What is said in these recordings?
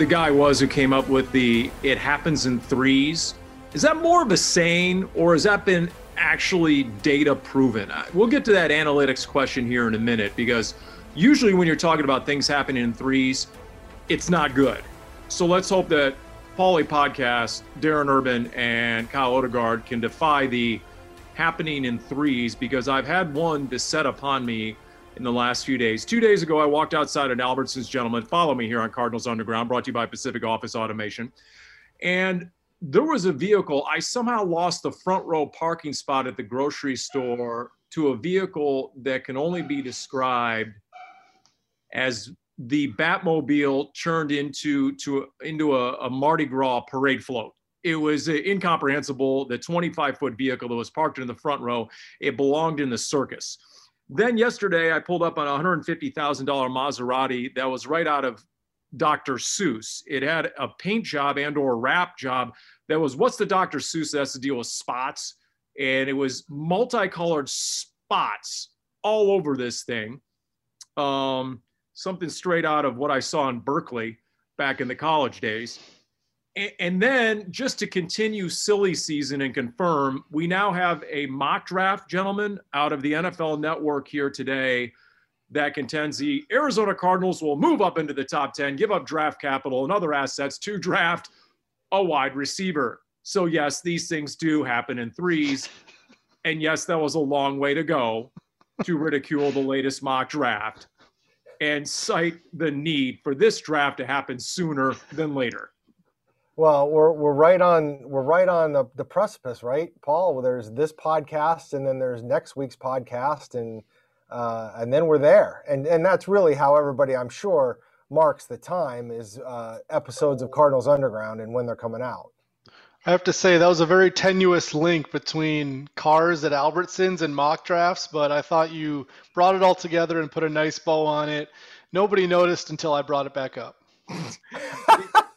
the guy was who came up with the it happens in threes. Is that more of a saying or has that been actually data proven? We'll get to that analytics question here in a minute because usually when you're talking about things happening in threes, it's not good. So let's hope that Paulie Podcast, Darren Urban, and Kyle Odegard can defy the happening in threes because I've had one beset upon me in the last few days. Two days ago, I walked outside at Albertsons Gentlemen. Follow me here on Cardinals Underground, brought to you by Pacific Office Automation. And there was a vehicle. I somehow lost the front row parking spot at the grocery store to a vehicle that can only be described as the Batmobile turned into to into a, a Mardi Gras parade float. It was incomprehensible. The 25 foot vehicle that was parked in the front row, it belonged in the circus. Then yesterday, I pulled up on a $150,000 Maserati that was right out of Dr. Seuss. It had a paint job and or wrap job that was what's the Dr. Seuss that has to deal with spots, and it was multicolored spots all over this thing. Um, something straight out of what I saw in Berkeley back in the college days. And then, just to continue silly season and confirm, we now have a mock draft, gentlemen, out of the NFL network here today that contends the Arizona Cardinals will move up into the top 10, give up draft capital and other assets to draft a wide receiver. So, yes, these things do happen in threes. And yes, that was a long way to go to ridicule the latest mock draft and cite the need for this draft to happen sooner than later. Well, we're we're right on we're right on the, the precipice, right, Paul? There's this podcast, and then there's next week's podcast, and uh, and then we're there, and and that's really how everybody, I'm sure, marks the time is uh, episodes of Cardinals Underground and when they're coming out. I have to say that was a very tenuous link between cars at Albertsons and mock drafts, but I thought you brought it all together and put a nice bow on it. Nobody noticed until I brought it back up.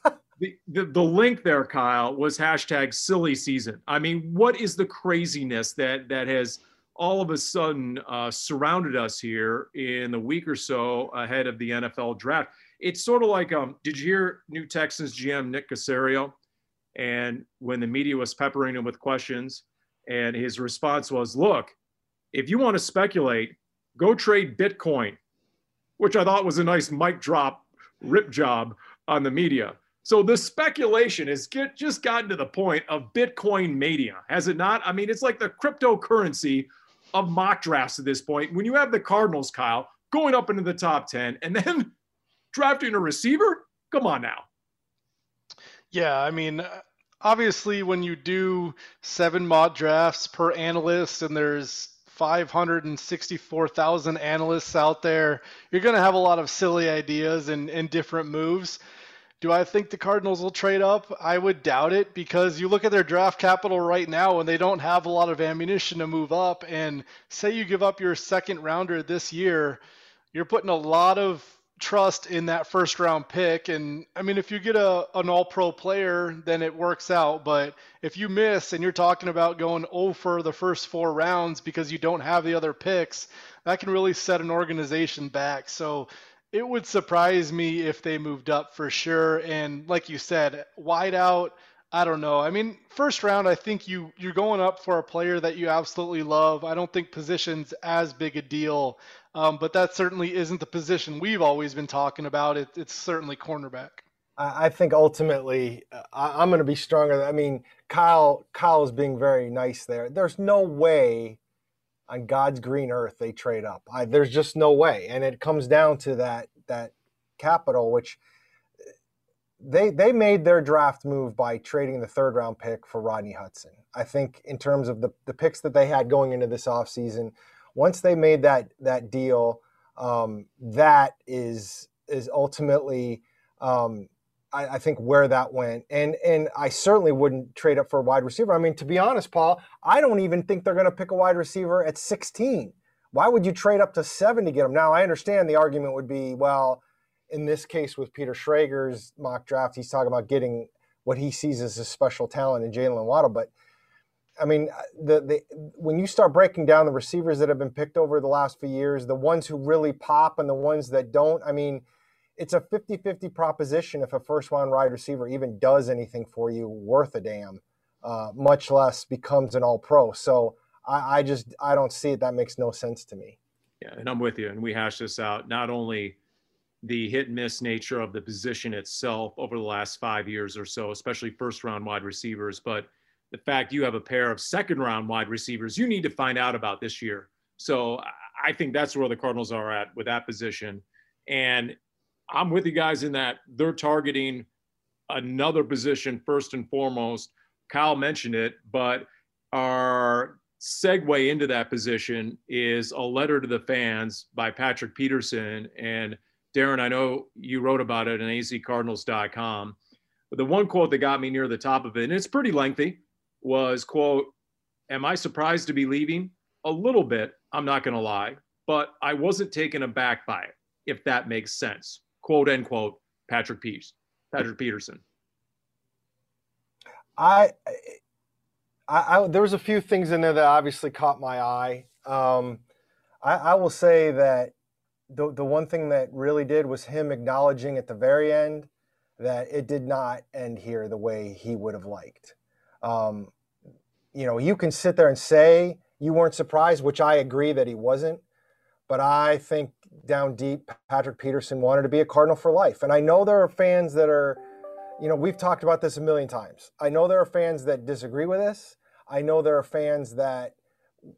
the, the, link there, Kyle, was hashtag silly season. I mean, what is the craziness that that has all of a sudden uh, surrounded us here in the week or so ahead of the NFL draft? It's sort of like, um, did you hear new Texans GM Nick Caserio? And when the media was peppering him with questions, and his response was, "Look, if you want to speculate, go trade Bitcoin," which I thought was a nice mic drop rip job on the media. So the speculation has get, just gotten to the point of Bitcoin mania, has it not? I mean, it's like the cryptocurrency of mock drafts at this point. When you have the Cardinals, Kyle, going up into the top 10 and then drafting a receiver, come on now. Yeah, I mean, obviously, when you do seven mock drafts per analyst and there's 564,000 analysts out there, you're going to have a lot of silly ideas and, and different moves. Do I think the Cardinals will trade up? I would doubt it because you look at their draft capital right now and they don't have a lot of ammunition to move up. And say you give up your second rounder this year, you're putting a lot of trust in that first round pick. And I mean, if you get a an all pro player, then it works out. But if you miss and you're talking about going over the first four rounds because you don't have the other picks, that can really set an organization back. So it would surprise me if they moved up for sure. And like you said, wide out. I don't know. I mean, first round, I think you you're going up for a player that you absolutely love. I don't think position's as big a deal, um, but that certainly isn't the position we've always been talking about. It, it's certainly cornerback. I, think ultimately uh, I, I'm going to be stronger. I mean, Kyle Kyle is being very nice there. There's no way on God's green earth they trade up. I, there's just no way, and it comes down to that that capital, which they they made their draft move by trading the third round pick for Rodney Hudson. I think in terms of the, the picks that they had going into this offseason, once they made that that deal, um, that is is ultimately um, I, I, think where that went. And and I certainly wouldn't trade up for a wide receiver. I mean, to be honest, Paul, I don't even think they're going to pick a wide receiver at 16. Why would you trade up to seven to get him? Now I understand the argument would be, well, in this case with Peter Schrager's mock draft, he's talking about getting what he sees as a special talent in Jaylen Waddle. But I mean, uh, the, the when you start breaking down the receivers that have been picked over the last few years, the ones who really pop and the ones that don't, I mean, it's a 50-50 proposition if a first round wide receiver even does anything for you worth a damn, uh, much less becomes an all pro. So I, I just I don't see it. That makes no sense to me. Yeah, and I'm with you. And we hash this out. Not only the hit and miss nature of the position itself over the last five years or so, especially first round wide receivers. But the fact you have a pair of second round wide receivers you need to find out about this year. So I think that's where the Cardinals are at with that position. And I'm with you guys in that they're targeting another position first and foremost. Kyle mentioned it, but our segue into that position is a letter to the fans by Patrick Peterson and Darren, I know you wrote about it on azcardinals.com. But the one quote that got me near the top of it, and it's pretty lengthy, was quote, Am I surprised to be leaving? A little bit, I'm not gonna lie, but I wasn't taken aback by it, if that makes sense. Quote end quote, Patrick Peace, Patrick Peterson. I, I, I, there was a few things in there that obviously caught my eye. Um, I, I will say that the, the one thing that really did was him acknowledging at the very end that it did not end here the way he would have liked. Um, you know, you can sit there and say you weren't surprised, which I agree that he wasn't, but I think down deep, Patrick Peterson wanted to be a Cardinal for life. And I know there are fans that are, you know, we've talked about this a million times. I know there are fans that disagree with this. I know there are fans that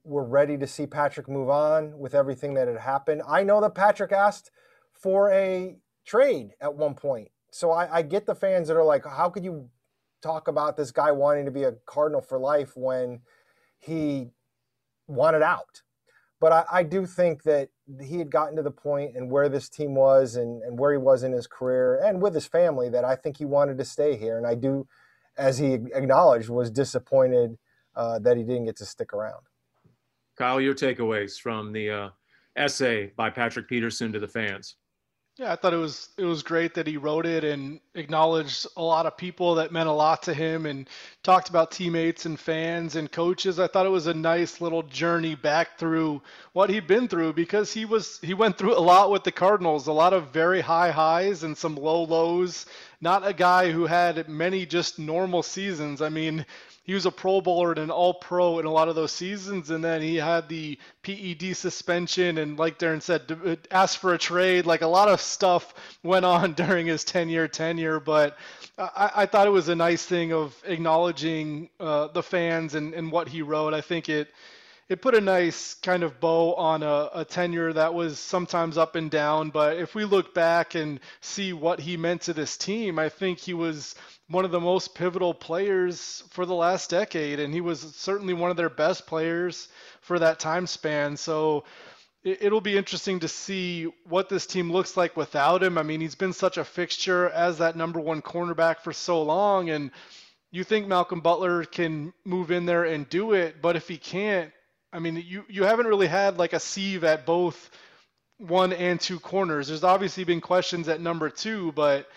were ready to see Patrick move on with everything that had happened. I know that Patrick asked for a trade at one point. So I, I, get the fans that are like, how could you talk about this guy wanting to be a Cardinal for life when he wanted out? But I, I do think that he had gotten to the point and where this team was and, and where he was in his career and with his family that I think he wanted to stay here. And I do, as he acknowledged, was disappointed uh, that he didn't get to stick around. Kyle, your takeaways from the uh, essay by Patrick Peterson to the fans. Yeah, I thought it was it was great that he wrote it and acknowledged a lot of people that meant a lot to him and talked about teammates and fans and coaches. I thought it was a nice little journey back through what he'd been through because he was he went through a lot with the Cardinals, a lot of very high highs and some low lows. Not a guy who had many just normal seasons. I mean, he was a Pro Bowler and an All Pro in a lot of those seasons, and then he had the PED suspension, and like Darren said, uh, asked for a trade. Like a lot of stuff went on during his 10-year tenure, but I, I thought it was a nice thing of acknowledging uh, the fans and, and what he wrote. I think it it put a nice kind of bow on a, a, tenure that was sometimes up and down. But if we look back and see what he meant to this team, I think he was one of the most pivotal players for the last decade, and he was certainly one of their best players for that time span. So it, will be interesting to see what this team looks like without him. I mean, he's been such a fixture as that number one cornerback for so long, and you think Malcolm Butler can move in there and do it, but if he can't, I mean, you you haven't really had like a sieve at both one and two corners. There's obviously been questions at number two, but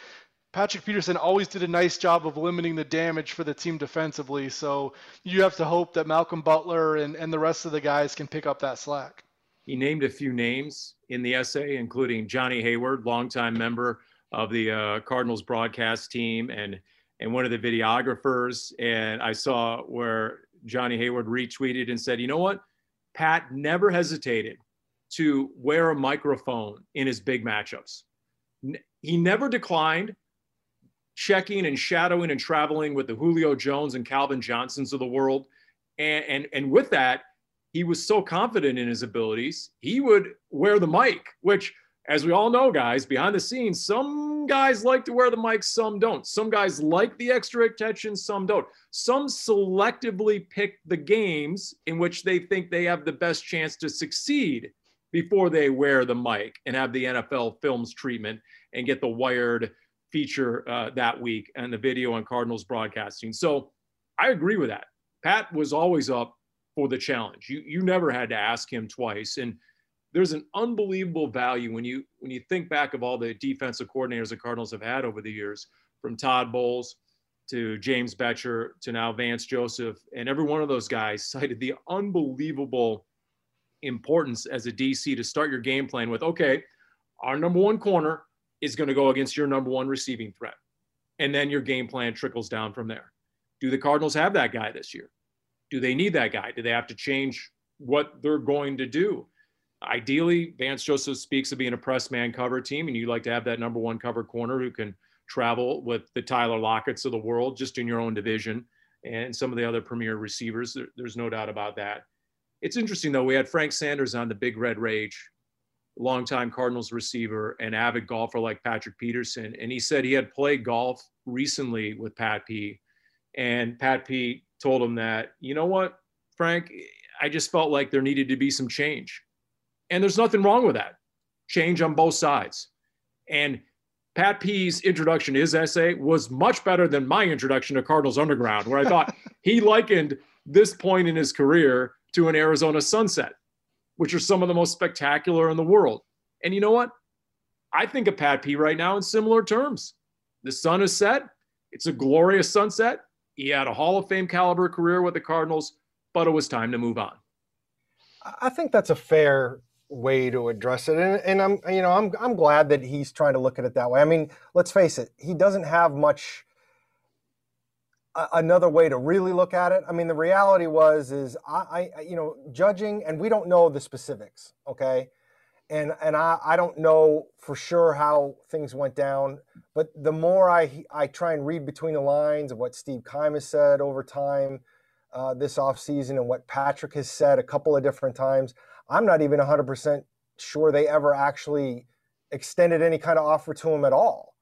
Patrick Peterson always did a nice job of limiting the damage for the team defensively. So you have to hope that Malcolm Butler and, and the rest of the guys can pick up that slack. He named a few names in the essay, including Johnny Hayward, longtime member of the uh, Cardinals broadcast team and and one of the videographers. And I saw where Johnny Hayward retweeted and said, you know what? Pat never hesitated to wear a microphone in his big matchups. He never declined. Checking and shadowing and traveling with the Julio Jones and Calvin Johnsons of the world. And, and, and with that, he was so confident in his abilities, he would wear the mic, which, as we all know, guys, behind the scenes, some guys like to wear the mic, some don't. Some guys like the extra attention, some don't. Some selectively pick the games in which they think they have the best chance to succeed before they wear the mic and have the NFL films treatment and get the wired feature uh, that week and the video on Cardinals broadcasting. So I agree with that. Pat was always up for the challenge. You you never had to ask him twice, and there's an unbelievable value when you when you think back of all the defensive coordinators the Cardinals have had over the years, from Todd Bowles to James Bettcher to now Vance Joseph, and every one of those guys cited the unbelievable importance as a DC to start your game plan with, okay, our number one corner is going to go against your number one receiving threat. And then your game plan trickles down from there. Do the Cardinals have that guy this year? Do they need that guy? Do they have to change what they're going to do? Ideally, Vance Joseph speaks of being a press man cover team, and you'd like to have that number one cover corner who can travel with the Tyler Lockett's of the world just in your own division and some of the other premier receivers. There, there's no doubt about that. It's interesting, though. We had Frank Sanders on the Big Red Rage longtime Cardinals receiver and avid golfer like Patrick Peterson. And he said he had played golf recently with Pat P. And Pat P told him that, you know what, Frank, I just felt like there needed to be some change. And there's nothing wrong with that. Change on both sides. And Pat P's introduction to his essay was much better than my introduction to Cardinals Underground, where I thought he likened this point in his career to an Arizona sunset which are some of the most spectacular in the world. And you know what? I think of Pat P right now in similar terms. The sun is set. It's a glorious sunset. He had a Hall of Fame caliber career with the Cardinals, but it was time to move on. I think that's a fair way to address it, and, and I'm you know I'm I'm glad that he's trying to look at it that way. I mean, let's face it, he doesn't have much another way to really look at it. I mean, the reality was is I, I, you know judging, and we don't know the specifics, okay, and and I I don't know for sure how things went down, but the more I I try and read between the lines of what Steve has said over time uh, this offseason and what Patrick has said a couple of different times, I'm not even 100 percent sure they ever actually extended any kind of offer to him at all.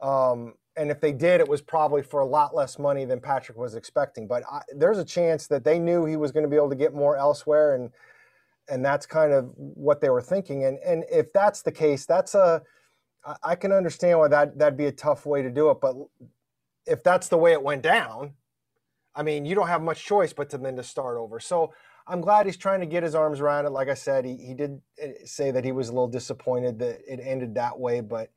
Um, and if they did, it was probably for a lot less money than Patrick was expecting. But I, there's a chance that they knew he was going to be able to get more elsewhere, and and that's kind of what they were thinking. And and if that's the case, that's a I can understand why that that'd be a tough way to do it. But if that's the way it went down, I mean, you don't have much choice but to then to start over. So I'm glad he's trying to get his arms around it. Like I said, he, he did eh, say that he was a little disappointed that it ended that way, but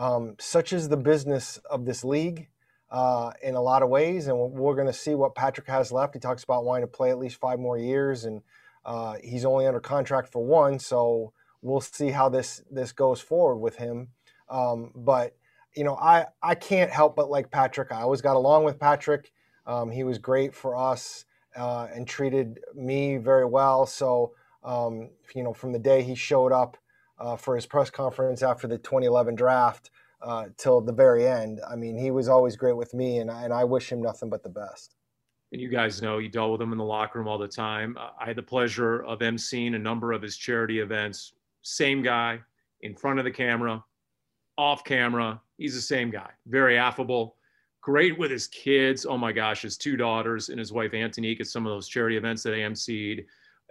um, such is the business of this league uh, in a lot of ways. And we're going to see what Patrick has left. He talks about wanting to play at least five more years, and uh, he's only under contract for one. So we'll see how this this goes forward with him. Um, but you know, I I can't help but like Patrick. I always got along with Patrick. Um, he was great for us uh, and treated me very well. So um, you know, from the day he showed up uh, for his press conference after the 2011 draft uh, till the very end. I mean, he was always great with me, and, and I wish him nothing but the best. And you guys know you dealt with him in the locker room all the time. I had the pleasure of emceeing a number of his charity events. Same guy in front of the camera, off camera. He's the same guy. Very affable, great with his kids. Oh my gosh, his two daughters and his wife Antonique at some of those charity events that I emceed.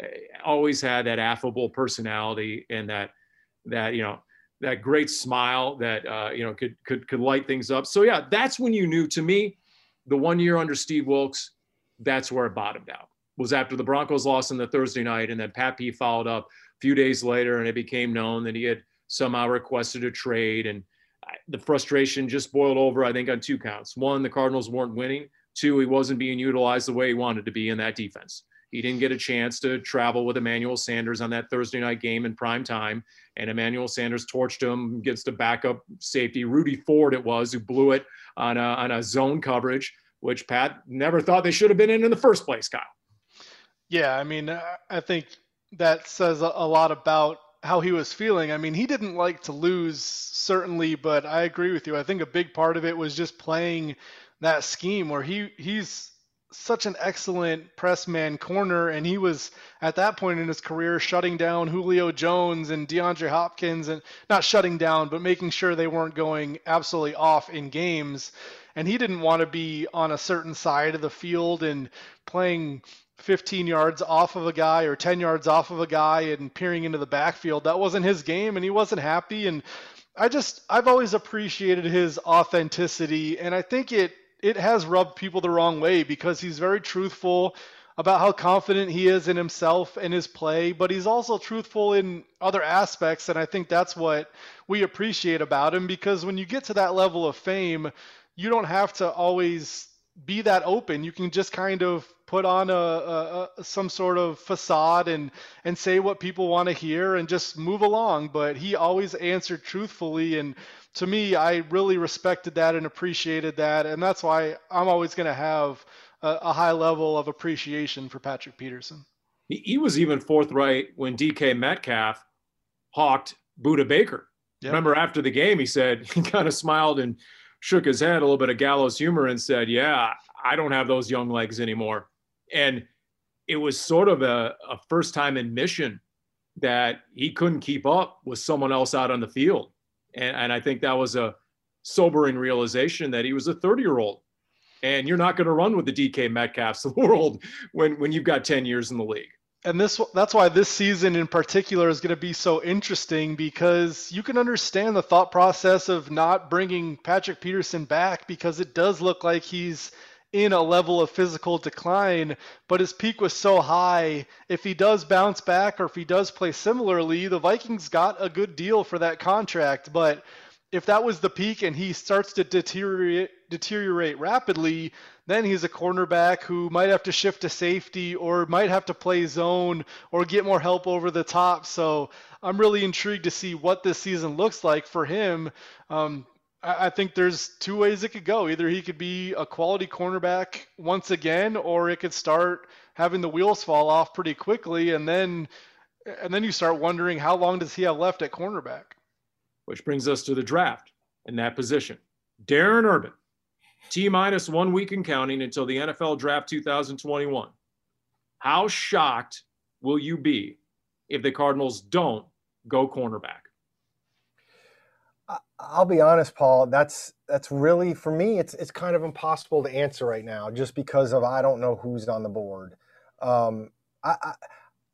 Uh, always had that affable personality and that that you know that great smile that uh, you know could could could light things up. So yeah, that's when you knew. To me, the one year under Steve Wilks, that's where it bottomed out. Was after the Broncos lost on the Thursday night, and then Pat P followed up a few days later, and it became known that he had somehow requested a trade, and the frustration just boiled over. I think on two counts: one, the Cardinals weren't winning; two, he wasn't being utilized the way he wanted to be in that defense. He didn't get a chance to travel with Emmanuel Sanders on that Thursday night game in prime time. And Emmanuel Sanders torched him against a backup safety, Rudy Ford, it was, who blew it on a, on a zone coverage, which Pat never thought they should have been in in the first place, Kyle. Yeah, I mean, I think that says a lot about how he was feeling. I mean, he didn't like to lose, certainly, but I agree with you. I think a big part of it was just playing that scheme where he he's such an excellent press man corner, and he was at that point in his career shutting down Julio Jones and DeAndre Hopkins, and not shutting down, but making sure they weren't going absolutely off in games. And he didn't want to be on a certain side of the field and playing 15 yards off of a guy or 10 yards off of a guy and peering into the backfield. That wasn't his game, and he wasn't happy. And I just, I've always appreciated his authenticity, and I think it it has rubbed people the wrong way because he's very truthful about how confident he is in himself and his play, but he's also truthful in other aspects. And I think that's what we appreciate about him because when you get to that level of fame, you don't have to always be that open. You can just kind of put on a, a, a, some sort of facade and and say what people want to hear and just move along. But he always answered truthfully, and to me, I really respected that and appreciated that, and that's why I'm always going to have a, a, high level of appreciation for Patrick Peterson. He, he was even forthright when DK Metcalf hawked Budda Baker. Yep. Remember after the game, he said he kind of smiled and shook his head, a little bit of gallows humor, and said, "Yeah, I don't have those young legs anymore." And it was sort of a, a first time admission that he couldn't keep up with someone else out on the field. And, and I think that was a sobering realization that he was a 30 year old. And you're not going to run with the DK Metcalfs of the world when, when you've got 10 years in the league. And this that's why this season in particular is going to be so interesting because you can understand the thought process of not bringing Patrick Peterson back because it does look like he's in a level of physical decline, but his peak was so high. If he does bounce back or if he does play similarly, the Vikings got a good deal for that contract. But if that was the peak and he starts to deteriorate deteriorate rapidly, then he's a cornerback who might have to shift to safety or might have to play zone or get more help over the top. So I'm really intrigued to see what this season looks like for him. Um, I think there's two ways it could go. Either he could be a quality cornerback once again, or it could start having the wheels fall off pretty quickly, and then and then you start wondering how long does he have left at cornerback? Which brings us to the draft in that position. Darren Urban, T minus one week and counting until the NFL draft 2021. How shocked will you be if the Cardinals don't go cornerback? I'll be honest, Paul. That's that's really for me. It's it's kind of impossible to answer right now, just because of I don't know who's on the board. Um, I, I,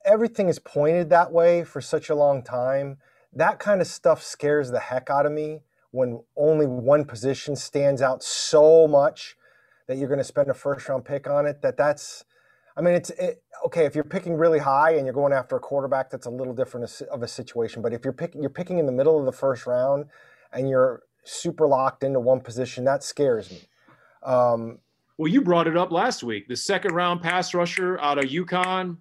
everything is pointed that way for such a long time. That kind of stuff scares the heck out of me when only one position stands out so much that you're going to spend a first round pick on it. That that's, I mean, it's it, okay if you're picking really high and you're going after a quarterback. That's a little different of a situation. But if you're picking you're picking in the middle of the first round and you're super locked into one position, that scares me. Um, well, you brought it up last week. The second round pass rusher out of UConn.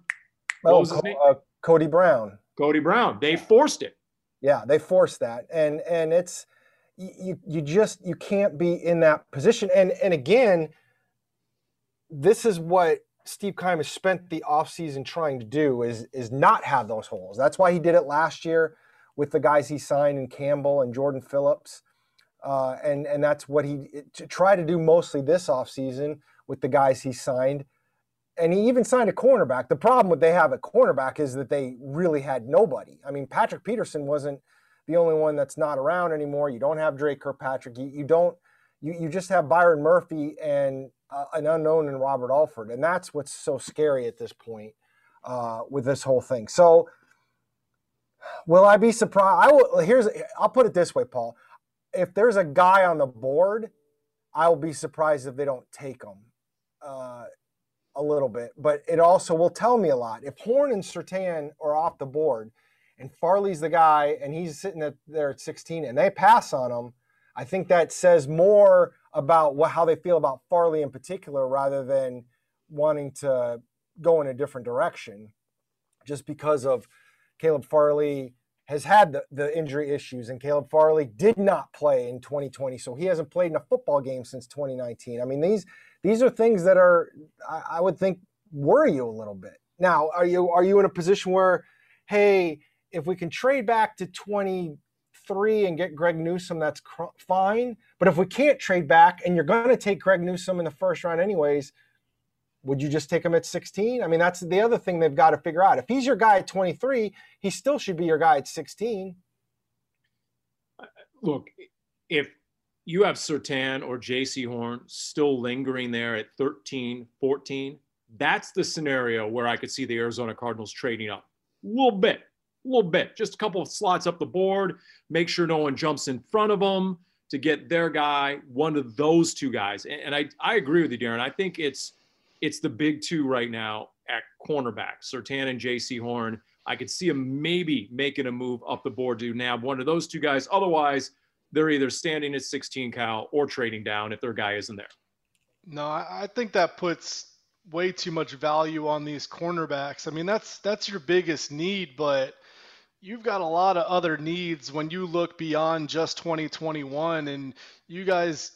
What oh, was his name? Uh, Cody Brown. Cody Brown. They forced it. Yeah, they forced that, and and it's you you just you can't be in that position. And and again, this is what Steve Keim has spent the offseason trying to do is is not have those holes. That's why he did it last year with the guys he signed in Campbell and Jordan Phillips. Uh, and and that's what he to try to do mostly this offseason with the guys he signed. And he even signed a cornerback. The problem with they have at cornerback is that they really had nobody. I mean, Patrick Peterson wasn't the only one that's not around anymore. You don't have Dre Kirkpatrick. You, you don't. You, you just have Byron Murphy and uh, an unknown in Robert Alford, and that's what's so scary at this point uh, with this whole thing. So Will I be surprised? I will. Here's. I'll put it this way, Paul. If there's a guy on the board, I will be surprised if they don't take him uh, a little bit. But it also will tell me a lot. If Horn and Surtain are off the board, and Farley's the guy, and he's sitting at, there at 16, and they pass on him, I think that says more about what, how they feel about Farley in particular, rather than wanting to go in a different direction, just because of Caleb Farley has had the, the injury issues, and Caleb Farley did not play in 2020, so he hasn't played in a football game since 2019. I mean, these these are things that are I, I would think worry you a little bit. Now, are you are you in a position where, hey, if we can trade back to 23 and get Greg Newsome, that's cr- fine. But if we can't trade back and you're going to take Greg Newsome in the first round anyways, would you just take him at 16? I mean, that's the other thing they've got to figure out. If he's your guy at 23, he still should be your guy at 16. Uh, look, if you have Surtain or Jaycee Horn still lingering there at 13, 14, that's the scenario where I could see the Arizona Cardinals trading up a little bit, a little bit, just a couple of slots up the board, make sure no one jumps in front of them to get their guy, one of those two guys. And I, I agree with you, Darren. I think it's it's the big two right now at cornerback, Surtain and Jaycee Horn. I could see him maybe making a move up the board to nab one of those two guys. Otherwise, they're either standing at 16 cal or trading down if their guy isn't there. No, I think that puts way too much value on these cornerbacks. I mean, that's that's your biggest need, but you've got a lot of other needs when you look beyond just 2021 and you guys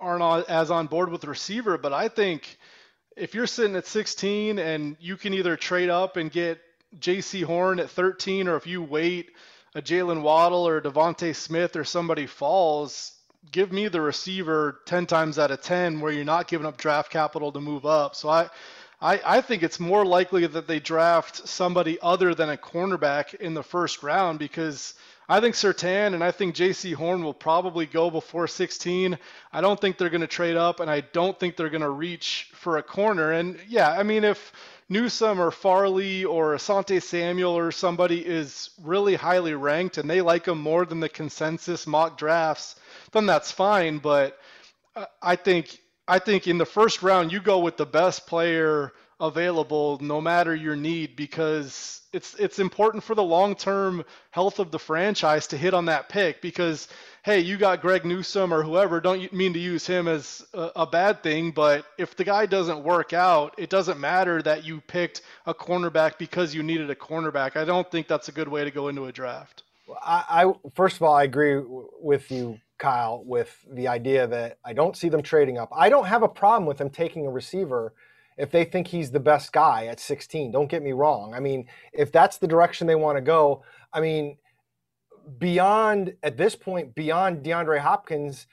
aren't as on board with receiver, but I think if you're sitting at 16 and you can either trade up and get Jaycee Horn at 13 or if you wait a Jaylen Waddle or DeVonta Smith or somebody falls, give me the receiver 10 times out of 10 where you're not giving up draft capital to move up. So I, I, I think it's more likely that they draft somebody other than a cornerback in the first round because I think Surtain and I think Jaycee Horn will probably go before 16. I don't think they're going to trade up, and I don't think they're going to reach for a corner. And yeah, I mean, if Newsome or Farley or Asante Samuel or somebody is really highly ranked and they like him more than the consensus mock drafts, then that's fine. But uh, I think I think in the first round you go with the best player available no matter your need because it's it's important for the long-term health of the franchise to hit on that pick because hey you got Greg Newsome or whoever don't mean to use him as a, a bad thing but if the guy doesn't work out it doesn't matter that you picked a cornerback because you needed a cornerback. I don't think that's a good way to go into a draft. I, I first of all I agree with you Kyle with the idea that I don't see them trading up. I don't have a problem with them taking a receiver if they think he's the best guy at 16. Don't get me wrong. I mean, if that's the direction they want to go, I mean, beyond at this point, beyond DeAndre Hopkins,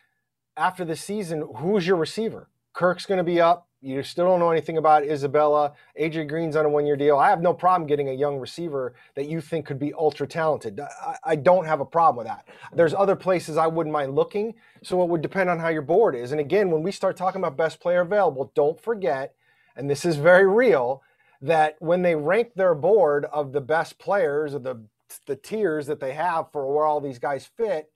after the season, who's your receiver? Kirk's going to be up. You still don't know anything about Isabella. AJ Green's on a one year deal. I have no problem getting a young receiver that you think could be ultra talented. I, I, don't have a problem with that. There's other places I wouldn't mind looking. So it would depend on how your board is. And again, when we start talking about best player available, don't forget and this is very real, that when they rank their board of the best players or the the tiers that they have for where all these guys fit,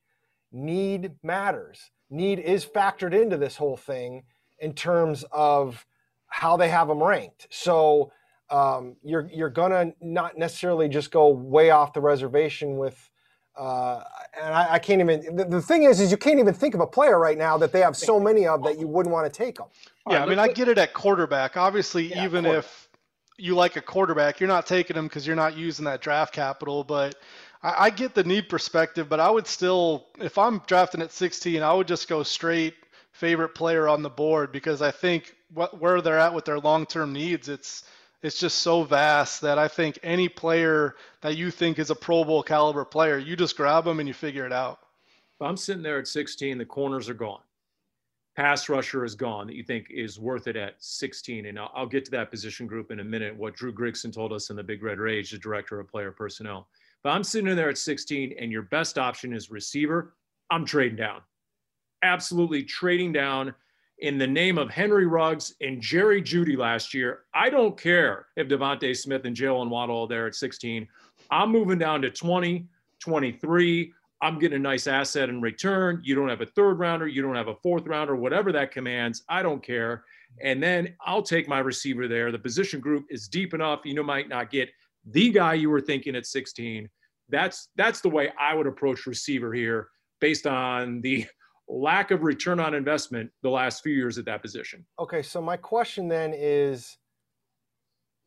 need matters. Need is factored into this whole thing in terms of how they have them ranked. So um, you're you're gonna not necessarily just go way off the reservation with. Uh, and I, I, can't even. The, the, thing is, is you can't even think of a player right now that they have so many of that you wouldn't want to take them. Yeah, right, I mean, I get it at quarterback. Obviously, yeah, even if you like a quarterback, you're not taking him because you're not using that draft capital. But I, I, get the need perspective, but I would still, if I'm drafting at 16, I would just go straight favorite player on the board because I think what, where they're at with their long-term needs, it's it's just so vast that I think any player that you think is a Pro Bowl caliber player, you just grab them and you figure it out. If I'm sitting there at 16, the corners are gone pass rusher is gone that you think is worth it at 16? And I'll, I'll, get to that position group in a minute. What Drew Grigson told us in the Big Red Rage, the director of player personnel. But I'm sitting in there at 16, and your best option is receiver. I'm trading down. Absolutely trading down in the name of Henry Ruggs and Jerry Jeudy last year. I don't care if DeVonta Smith and Jaylen Waddle are there at 16. I'm moving down to 20, 23. I'm getting a nice asset in return. You don't have a third rounder, you don't have a fourth rounder, whatever that commands. I don't care. And then I'll take my receiver there. The position group is deep enough. You know, might not get the guy you were thinking at 16. That's that's the way I would approach receiver here, based on the lack of return on investment the last few years at that position. Okay, so my question then is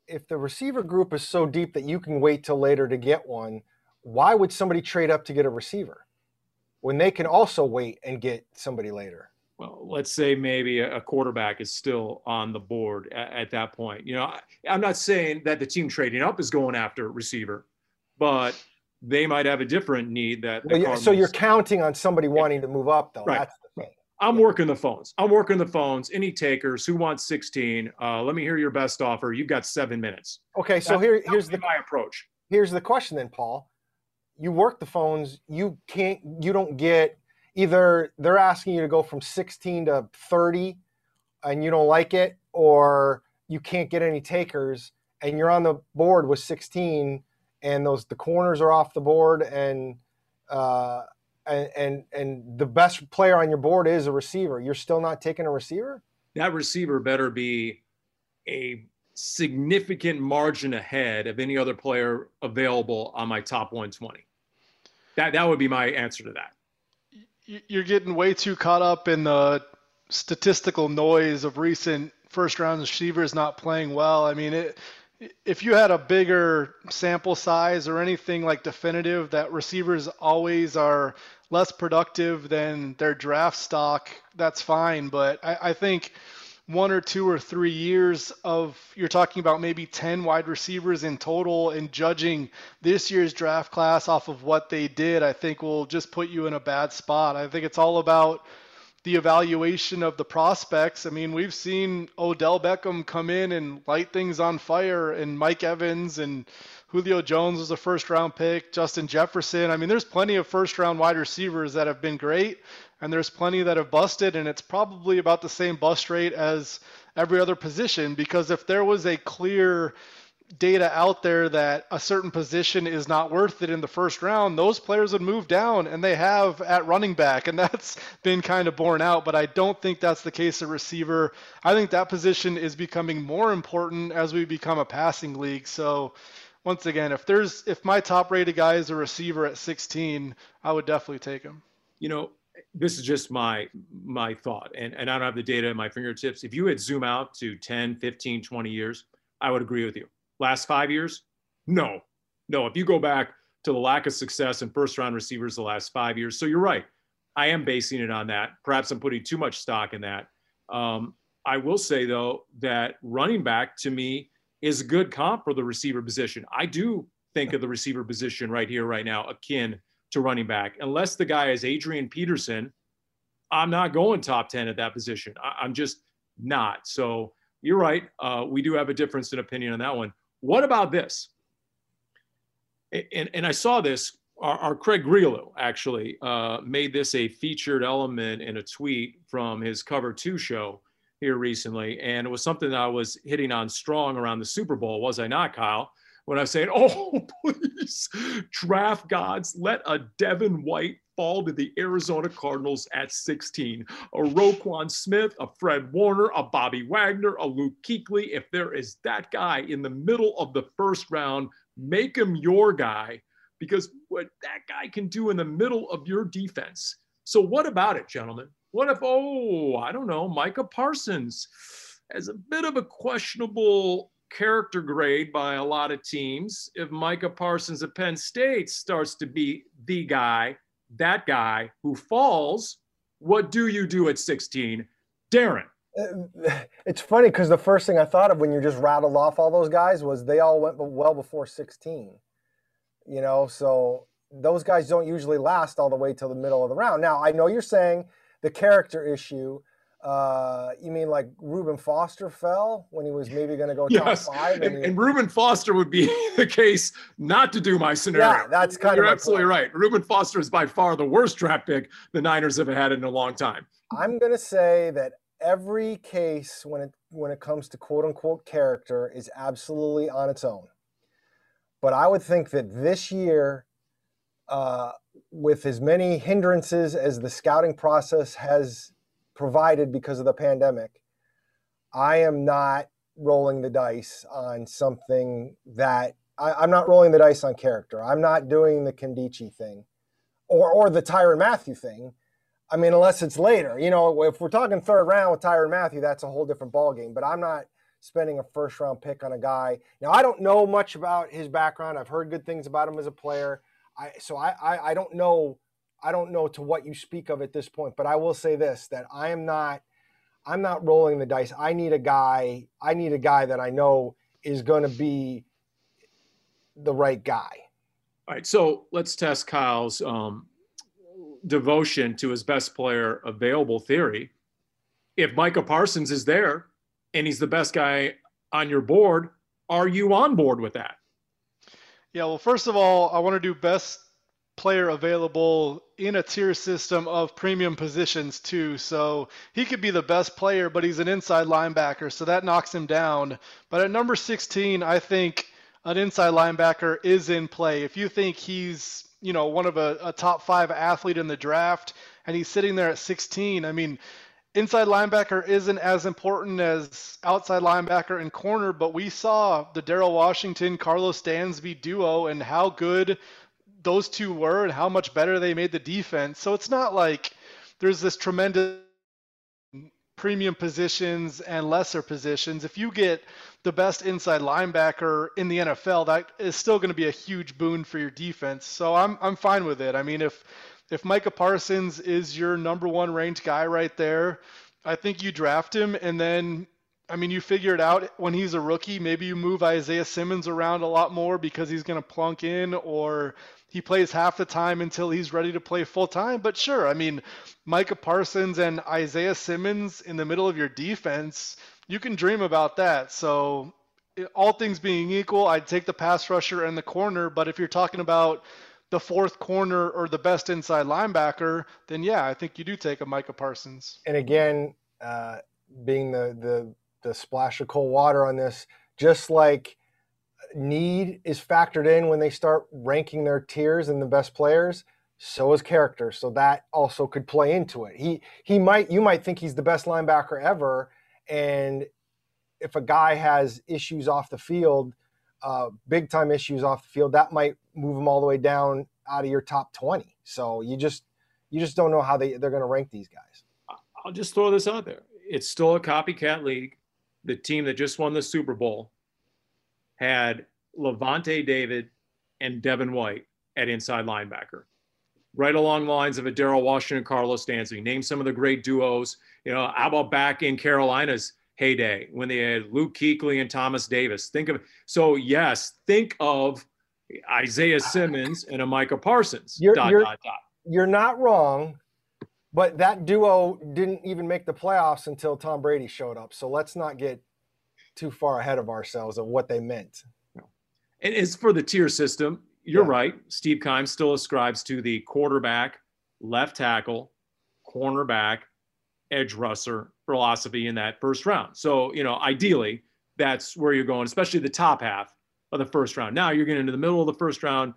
if the receiver group is so deep that you can wait till later to get one, why would somebody trade up to get a receiver when they can also wait and get somebody later? Well, let's say maybe a quarterback is still on the board at, at that point. You know, I, I'm not saying that the team trading up is going after receiver, but they might have a different need that. Well, so you're counting on somebody wanting to move up, though. Right. That's the thing. I'm working the phones. I'm working the phones. Any takers who want 16? Uh, let me hear your best offer. You've got seven minutes. Okay, so here, here's the my approach. here's the question then, Paul. You work the phones. You can't. You don't get either. They're asking you to go from 16 to 30, and you don't like it, or you can't get any takers, and you're on the board with 16, and those the corners are off the board, and uh, and and and the best player on your board is a receiver. You're still not taking a receiver. That receiver better be a significant margin ahead of any other player available on my top 120. That that would be my answer to that. You're getting way too caught up in the statistical noise of recent first round receivers not playing well. I mean, it, if you had a bigger sample size or anything like definitive that receivers always are less productive than their draft stock, that's fine. But I, I think one or two or three years of you're talking about maybe 10 wide receivers in total and judging this year's draft class off of what they did i think will just put you in a bad spot. I think it's all about the evaluation of the prospects. I mean we've seen odell beckham come in and light things on fire and mike evans and julio jones was a first round pick justin jefferson. I mean there's plenty of first round wide receivers that have been great and there's plenty that have busted and it's probably about the same bust rate as every other position because if there was a clear data out there that a certain position is not worth it in the first round those players would move down and they have at running back and that's been kind of borne out but i don't think that's the case at receiver. I think that position is becoming more important as we become a passing league. So once again if there's if my top rated guy is a receiver at 16 i would definitely take him. You know, this is just my my thought and, and i don't have the data at my fingertips. If you had zoom out to 10 15 20 years i would agree with you. Last five years no. No if you go back to the lack of success in first round receivers the last five years so you're right. I am basing it on that. Perhaps i'm putting too much stock in that. Um, i will say though that running back to me is a good comp for the receiver position. I do think of the receiver position right here right now akin to running back. Unless the guy is Adrian Peterson, I'm not going top 10 at that position. I, am just not. So you're right. Uh, we do have a difference in opinion on that one. What about this? And, and I saw this. Our, our Craig Grialou actually uh, made this a featured element in a tweet from his Cover Two show here recently, and it was something that I was hitting on strong around the Super Bowl, was I not, Kyle? When I was saying, oh, please, draft gods, let a Devin White fall to the Arizona Cardinals at 16. A Roquan Smith, a Fred Warner, a Bobby Wagner, a Luke Kuechly. If there is that guy in the middle of the first round, make him your guy because what that guy can do in the middle of your defense. So, what about it, gentlemen? What if, oh, I don't know, Micah Parsons has a bit of a questionable character grade by a lot of teams. If Micah Parsons of Penn State starts to be the guy, that guy who falls, what do you do at 16? Darren. Uh, it's funny because the first thing I thought of when you just rattled off all those guys was they all went well before 16. You know, so those guys don't usually last all the way till the middle of the round. Now, I know you're saying the character issue uh, you mean like Reuben Foster fell when he was maybe going to go yes. top five? And, and, Reuben Foster would be the case not to do my scenario. Yeah, that's kind of You're of. absolutely point. right. Reuben Foster is by far the worst draft pick the Niners have had in a long time. I'm going to say that every case when it when it comes to quote unquote character is absolutely on its own. But I would think that this year, uh, with as many hindrances as the scouting process has provided because of the pandemic, I am not rolling the dice on something that I, am not rolling the dice on character. I'm not doing the Kandichi thing or or the Tyrann Mathieu thing. I mean, unless it's later. You know, if we're talking third round with Tyrann Mathieu, that's a whole different ballgame. But I'm not spending a first round pick on a guy. Now I don't know much about his background. I've heard good things about him as a player. I so I, I, I don't know I don't know to what you speak of at this point, but I will say this that I am not I'm not rolling the dice. I need a guy, I need a guy that I know is going to be the right guy. All right, so let's test Kyle's um, devotion to his best player available theory. If Micah Parsons is there and he's the best guy on your board, are you on board with that? Yeah, well, first of all, I want to do best player available in a tier system of premium positions too. So he could be the best player, but he's an inside linebacker, so that knocks him down. But at number 16, I think an inside linebacker is in play. If you think he's, you know, one of a, a top five athlete in the draft and he's sitting there at 16, I mean, inside linebacker isn't as important as outside linebacker and corner, but we saw the Daryl Washington, Carlos Dansby duo and how good those two were and how much better they made the defense. So it's not like there's this tremendous premium positions and lesser positions. If you get the best inside linebacker in the NFL, that is still going to be a huge boon for your defense. So I'm I'm fine with it. I mean, if if Micah Parsons is your number one ranked guy right there, I think you draft him and then I mean, you figure it out when he's a rookie. Maybe you move Isaiah Simmons around a lot more because he's going to plunk in, or he plays half the time until he's ready to play full time. But sure, I mean, Micah Parsons and Isaiah Simmons in the middle of your defense, you can dream about that. So, all things being equal, I'd take the pass rusher and the corner. But if you're talking about the fourth corner or the best inside linebacker, then yeah, I think you do take a Micah Parsons. And again, uh, being the the the splash of cold water on this, just like need is factored in when they start ranking their tiers and the best players so is character. So that also could play into it. He he might you might think he's the best linebacker ever and if a guy has issues off the field uh, big time issues off the field that might move him all the way down out of your top 20 so you just you just don't know how they, they're going to rank these guys. I'll just throw this out there. It's still a copycat league. The team that just won the super bowl had Lavonte David and Devin White at inside linebacker. Right along the lines of a Daryl Washington, Carlos Dansby. Name some of the great duos. You know, how about back in Carolina's heyday when they had Luke Kuechly and Thomas Davis? Think of so yes, think of Isaiah Simmons and a Micah Parsons. You're, dot, you're, dot, dot. you're not wrong, but that duo didn't even make the playoffs until Tom Brady showed up. So let's not get too far ahead of ourselves of what they meant. And as for the tier system, you're yeah. right. Steve Keim still ascribes to the quarterback, left tackle, cornerback, edge rusher philosophy in that first round. So, you know, ideally, that's where you're going, especially the top half of the first round. Now you're getting into the middle of the first round.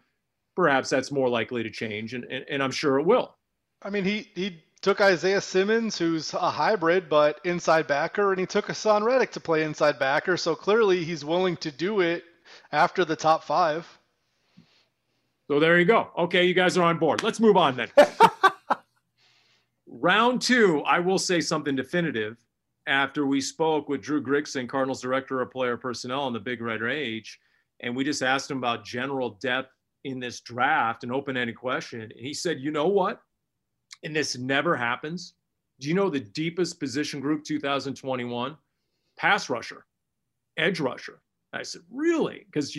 Perhaps that's more likely to change, and, and, and I'm sure it will. I mean, he he took Isaiah Simmons, who's a hybrid but inside backer, and he took Haason Reddick to play inside backer. So clearly he's willing to do it after the top five. So there you go. Okay, you guys are on board. Let's move on then. Round two, I will say something definitive. After we spoke with Drew Grigson, Cardinals Director of Player Personnel on the Big Red Rage, and we just asked him about general depth in this draft, an open ended question. And he said, you know what? And this never happens. Do you know the deepest position group 2021? Pass rusher, edge rusher. I said, really? Because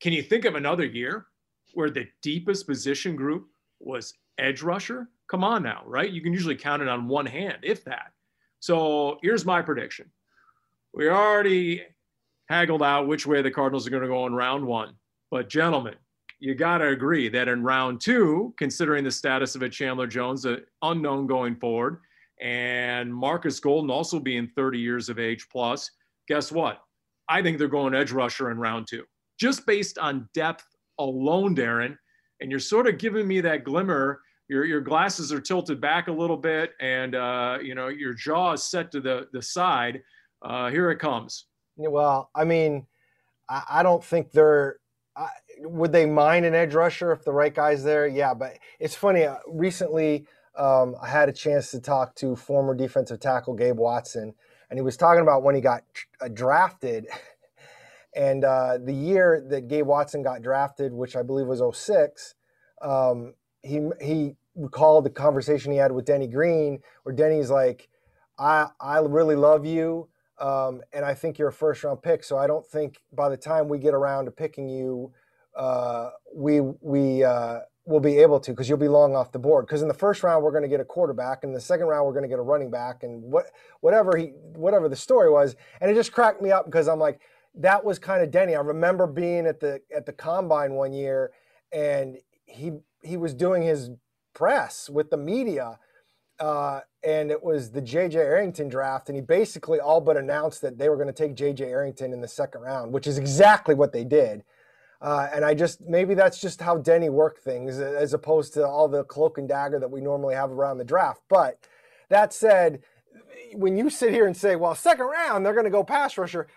can you think of another year where the deepest position group was edge rusher? Come on now, right? You can usually count it on one hand, if that. So here's my prediction. We already haggled out which way the Cardinals are going to go in round one. But, gentlemen, you got to agree that in round two, considering the status of a Chandler Jones, an unknown going forward, and Marcus Golden also being 30 years of age plus, guess what? I think they're going edge rusher in round two, just based on depth alone, Darren. And you're sort of giving me that glimmer. Your, your glasses are tilted back a little bit, and uh, you know your jaw is set to the the side. Uh, here it comes. Well, I mean, I, I don't think they're Would they mind an edge rusher if the right guy's there? Yeah, but it's funny. Uh, recently, um, I had a chance to talk to former defensive tackle Gabe Watson, and he was talking about when he got uh, drafted. And uh, the year that Gabe Watson got drafted, which I believe was 06, um, he he recalled the conversation he had with Denny Green, where Denny's like, "I I really love you, um, and I think you're a first round pick. So I don't think by the time we get around to picking you, uh, we we uh, will be able to because you'll be long off the board. Because in the first round we're going to get a quarterback, and the second round we're going to get a running back, and what whatever he whatever the story was, and it just cracked me up because I'm like, that was kind of Denny. I remember being at the at the combine one year, and he he was doing his press with the media. Uh, and it was the JJ Arrington draft, and he basically all but announced that they were going to take JJ Arrington in the second round, which is exactly what they did. Uh, and I just maybe that's just how Denny worked things, as opposed to all the cloak and dagger that we normally have around the draft. But that said, when you sit here and say, "Well, second round they're going to go pass rusher,"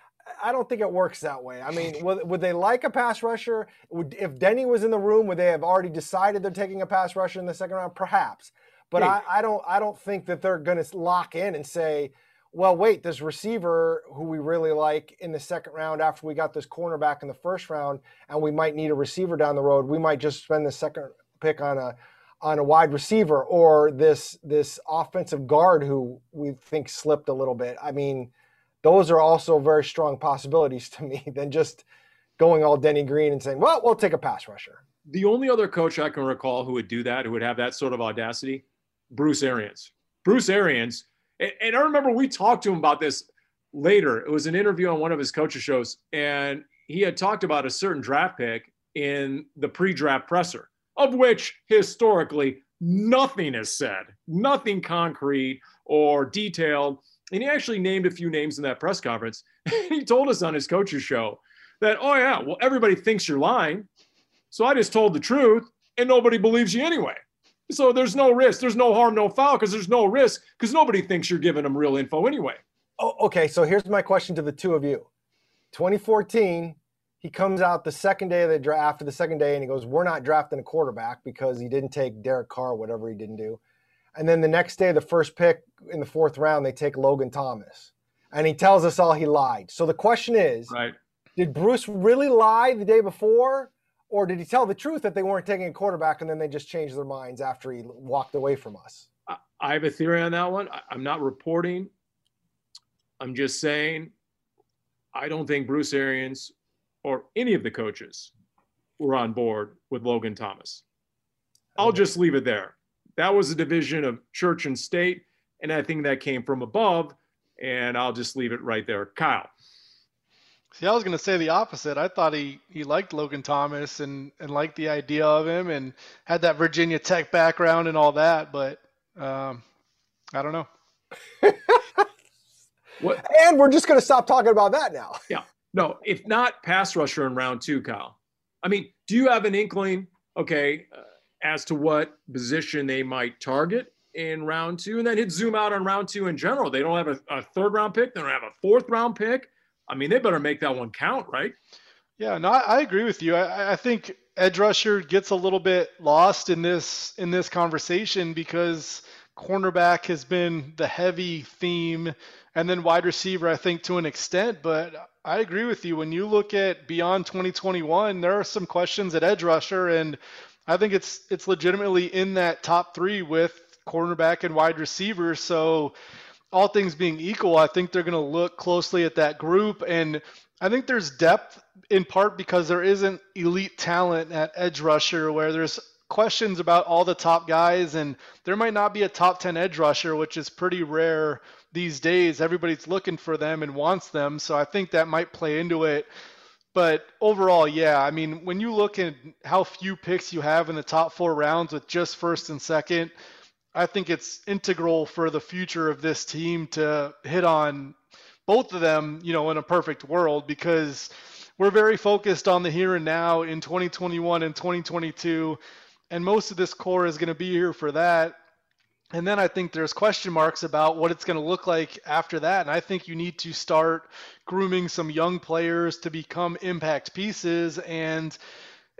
I don't think it works that way. I mean, would, would they like a pass rusher? Would, if Denny was in the room, would they have already decided they're taking a pass rusher in the second round? Perhaps, but. I, I don't. I don't think that they're going to lock in and say, well, wait, this receiver who we really like in the second round after we got this cornerback in the first round, and we might need a receiver down the road. We might just spend the second pick on a on a wide receiver or this this offensive guard who we think slipped a little bit. I mean, those are also very strong possibilities to me than just going all Denny Green and saying, "Well, we'll take a pass rusher." The only other coach I can recall who would do that, who would have that sort of audacity, Bruce Arians. Bruce Arians and, and I remember we talked to him about this later. It was an interview on one of his coaches' shows, and he had talked about a certain draft pick in the pre-draft presser, of which historically nothing is said, nothing concrete or detailed. And he actually named a few names in that press conference. he told us on his coach's show that, oh, yeah, well, everybody thinks you're lying. So I just told the truth and nobody believes you anyway. So there's no risk. There's no harm, no foul because there's no risk because nobody thinks you're giving them real info anyway. Oh, okay. So here's my question to the two of you. 2014, he comes out the second day of the draft, after the second day, and he goes, We're not drafting a quarterback because he didn't take Derek Carr, whatever he didn't do. And then the next day, the first pick in the fourth round, they take Logan Thomas. And he tells us all he lied. So the question is right. did Bruce really lie the day before? Or did he tell the truth that they weren't taking a quarterback and then they just changed their minds after he walked away from us? I have a theory on that one. I'm not reporting. I'm just saying I don't think Bruce Arians or any of the coaches were on board with Logan Thomas. I'll just leave it there. That was a division of church and state, and I think that came from above, and I'll just leave it right there. Kyle. See, I was going to say the opposite. I thought he, he liked Logan Thomas and, and liked the idea of him and had that Virginia Tech background and all that, but um, I don't know. what? And we're just going to stop talking about that now. Yeah. No, if not pass rusher in round two, Kyle. I mean, do you have an inkling, okay, uh, as to what position they might target in round two? And then hit zoom out on round two in general. They don't have a, a third round pick, they don't have a fourth round pick I mean, they better make that one count, right? Yeah, no, I, I agree with you. I, I, think edge rusher gets a little bit lost in this in this conversation because cornerback has been the heavy theme, and then wide receiver, I think, to an extent. But I agree with you. When you look at beyond 2021, there are some questions at edge rusher, and I think it's it's legitimately in that top three with cornerback and wide receiver. So all things being equal, I think they're going to look closely at that group. And I think there's depth in part because there isn't elite talent at edge rusher where there's questions about all the top guys. And there might not be a top 10 edge rusher, which is pretty rare these days. Everybody's looking for them and wants them. So I think that might play into it. But overall, yeah, I mean, when you look at how few picks you have in the top four rounds with just first and second, I think it's integral for the future of this team to hit on both of them, you know, in a perfect world because we're very focused on the here and now in 2021 and 2022 and most of this core is going to be here for that. And then I think there's question marks about what it's going to look like after that. And I think you need to start grooming some young players to become impact pieces and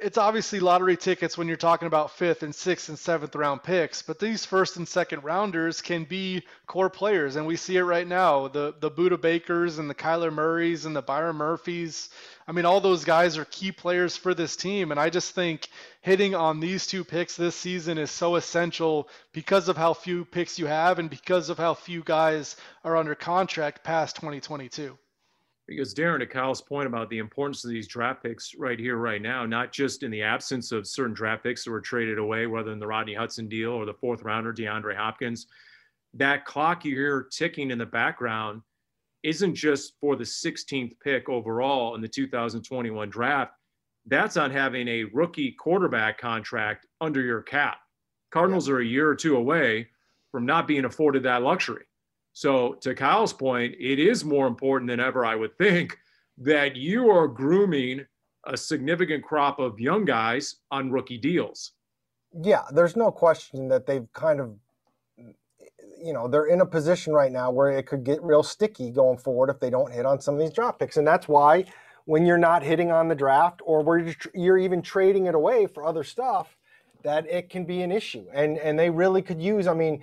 it's obviously lottery tickets when you're talking about fifth and sixth and seventh round picks, but these first and second rounders can be core players, and we see it right now. The the Budda Bakers and the Kyler Murrays and the Byron Murphys. I mean, all those guys are key players for this team, and I just think hitting on these two picks this season is so essential because of how few picks you have and because of how few guys are under contract past 2022. Because Darren, to Kyle's point about the importance of these draft picks right here, right now, not just in the absence of certain draft picks that were traded away, whether in the Rodney Hudson deal or the fourth rounder, DeAndre Hopkins, that clock you hear ticking in the background isn't just for the 16th pick overall in the 2021 draft. That's on having a rookie quarterback contract under your cap. Cardinals are a year or two away from not being afforded that luxury. So, to Kyle's point, it is more important than ever, I would think, that you are grooming a significant crop of young guys on rookie deals. Yeah, there's no question that they've kind of, you know, they're in a position right now where it could get real sticky going forward if they don't hit on some of these draft picks. And that's why when you're not hitting on the draft or where you're even trading it away for other stuff, that it can be an issue. And and they really could use, I mean,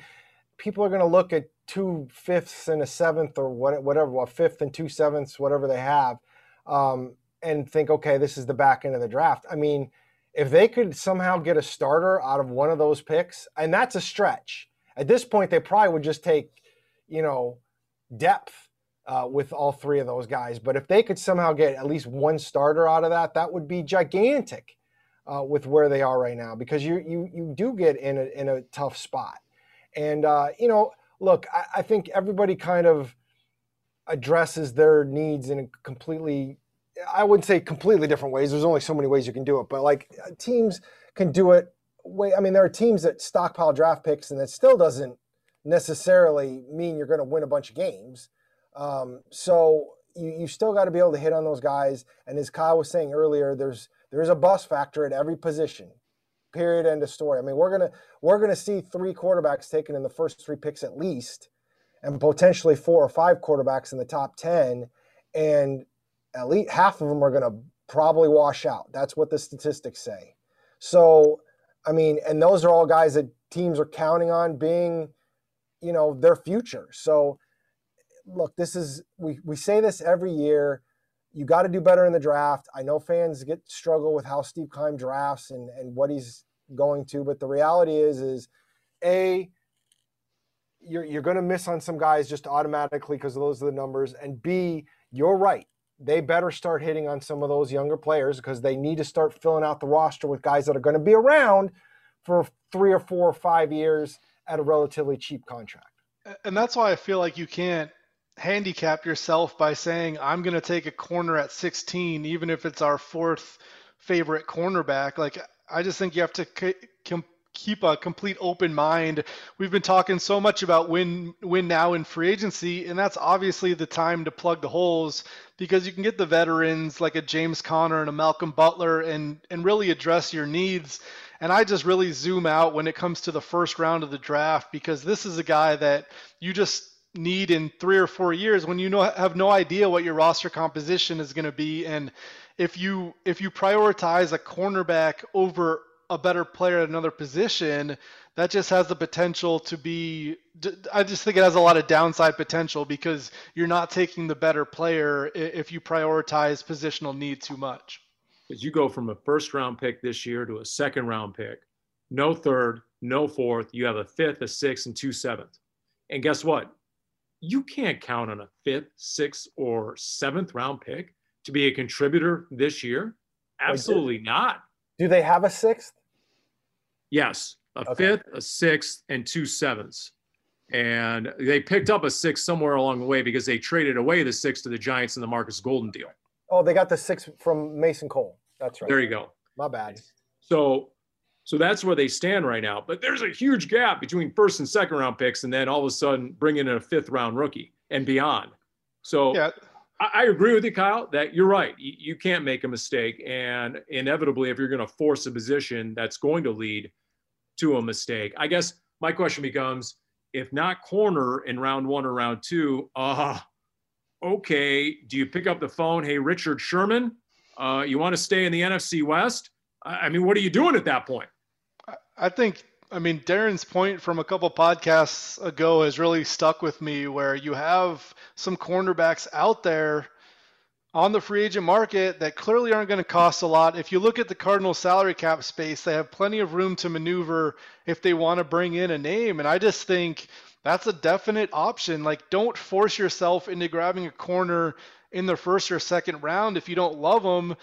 people are going to look at two fifths and a seventh or what, whatever, a fifth and two sevenths, whatever they have, um, and think, okay, this is the back end of the draft. I mean, if they could somehow get a starter out of one of those picks, and that's a stretch. At this point, they probably would just take, you know, depth uh, with all three of those guys. But if they could somehow get at least one starter out of that, that would be gigantic uh, with where they are right now because you you you do get in a in a tough spot. And uh, you know, look, I, I think everybody kind of addresses their needs in a completely I wouldn't say completely different ways. There's only so many ways you can do it, but like uh, teams can do it. Way, I mean, there are teams that stockpile draft picks, and that still doesn't necessarily mean you're going to win a bunch of games. Um, so you, you still got to be able to hit on those guys. And as Kyle was saying earlier, there's there's a bus factor at every position. Period. End of story. I mean, we're gonna we're gonna see three quarterbacks taken in the first three picks at least, and potentially four or five quarterbacks in the top ten, and at least half of them are gonna probably wash out. That's what the statistics say. So, I mean, and those are all guys that teams are counting on being, you know, their future. So, look, this is we we say this every year you got to do better in the draft. I know fans get struggle with how Steve Keim drafts and, and what he's going to, but the reality is, is A, you're, you're going to miss on some guys just automatically because those are the numbers. And B, you're right. They better start hitting on some of those younger players because they need to start filling out the roster with guys that are going to be around for three or four or five years at a relatively cheap contract. And that's why I feel like you can't handicap yourself by saying I'm going to take a corner at 16, even if it's our fourth favorite cornerback. Like I just think you have to com- keep a complete open mind. We've been talking so much about win win now in free agency, and that's obviously the time to plug the holes because you can get the veterans like a James Conner and a Malcolm Butler and and really address your needs. And I just really zoom out when it comes to the first round of the draft because this is a guy that you just need in three or four years when you know have no idea what your roster composition is going to be. And if you if you prioritize a cornerback over a better player at another position that just has the potential to be i just think it has a lot of downside potential because you're not taking the better player if you prioritize positional need too much. Because you go from a first round pick this year to a second round pick no third no fourth you have a fifth a sixth and two seventh. And guess what you can't count on a fifth, sixth, or seventh round pick to be a contributor this year. Absolutely not. Do they have a sixth? Yes, a okay. fifth, a sixth, and two sevenths. And they picked up a sixth somewhere along the way because they traded away the sixth to the Giants in the Marcus Golden deal. Oh, they got the sixth from Mason Cole. That's right. There you go. My bad. So so that's where they stand right now. But there's a huge gap between first and second round picks, and then all of a sudden bringing in a fifth round rookie and beyond. So yeah. I, I agree with you, Kyle, that you're right. You, you can't make a mistake. And inevitably, if you're going to force a position that's going to lead to a mistake, I guess my question becomes if not corner in round one or round two, uh, okay, do you pick up the phone? Hey, Richard Sherman, uh, you want to stay in the NFC West? I mean, what are you doing at that point? I think I mean Darren's point from a couple podcasts ago has really stuck with me where you have some cornerbacks out there on the free agent market that clearly aren't going to cost a lot. If you look at the Cardinals salary cap space, they have plenty of room to maneuver if they want to bring in a name and I just think that's a definite option. Like don't force yourself into grabbing a corner in the first or second round if you don't love them.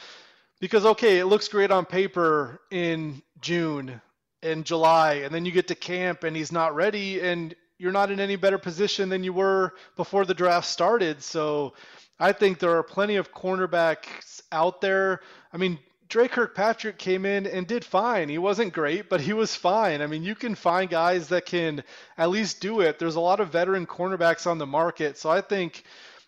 Because, okay, it looks great on paper in June and July, and then you get to camp and he's not ready, and you're not in any better position than you were before the draft started. So I think there are plenty of cornerbacks out there. I mean, Dre Kirkpatrick came in and did fine. He wasn't great, but he was fine. I mean, you can find guys that can at least do it. There's a lot of veteran cornerbacks on the market. So I think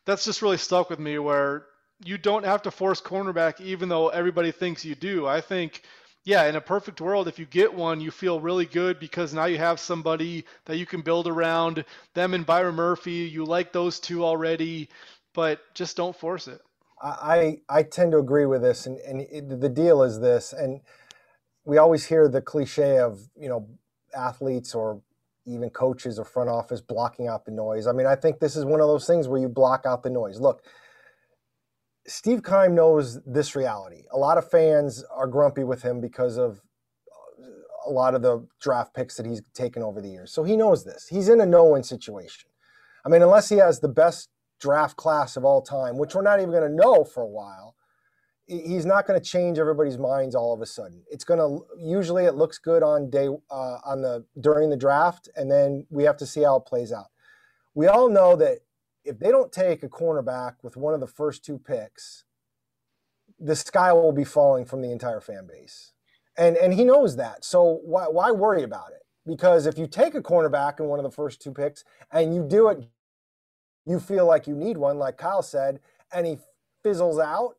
that's just really stuck with me where you don't have to force cornerback even though everybody thinks you do. I think yeah, in a perfect world, if you get one, you feel really good because now you have somebody that you can build around. Them and Byron Murphy, you like those two already, but just don't force it. I I tend to agree with this, and and it, the deal is this, and we always hear the cliche of you know athletes or even coaches or front office blocking out the noise. I mean, I think this is one of those things where you block out the noise. Look, Steve Keim knows this reality. A lot of fans are grumpy with him because of a lot of the draft picks that he's taken over the years. So he knows this. He's in a no-win situation. I mean, unless he has the best draft class of all time, which we're not even going to know for a while, he's not going to change everybody's minds all of a sudden. It's going to usually it looks good on day uh, on the during the draft, and then we have to see how it plays out. We all know that if they don't take a cornerback with one of the first two picks, the sky will be falling from the entire fan base, and and he knows that. So why why worry about it? Because if you take a cornerback in one of the first two picks and you do it you feel like you need one, like Kyle said, and he fizzles out,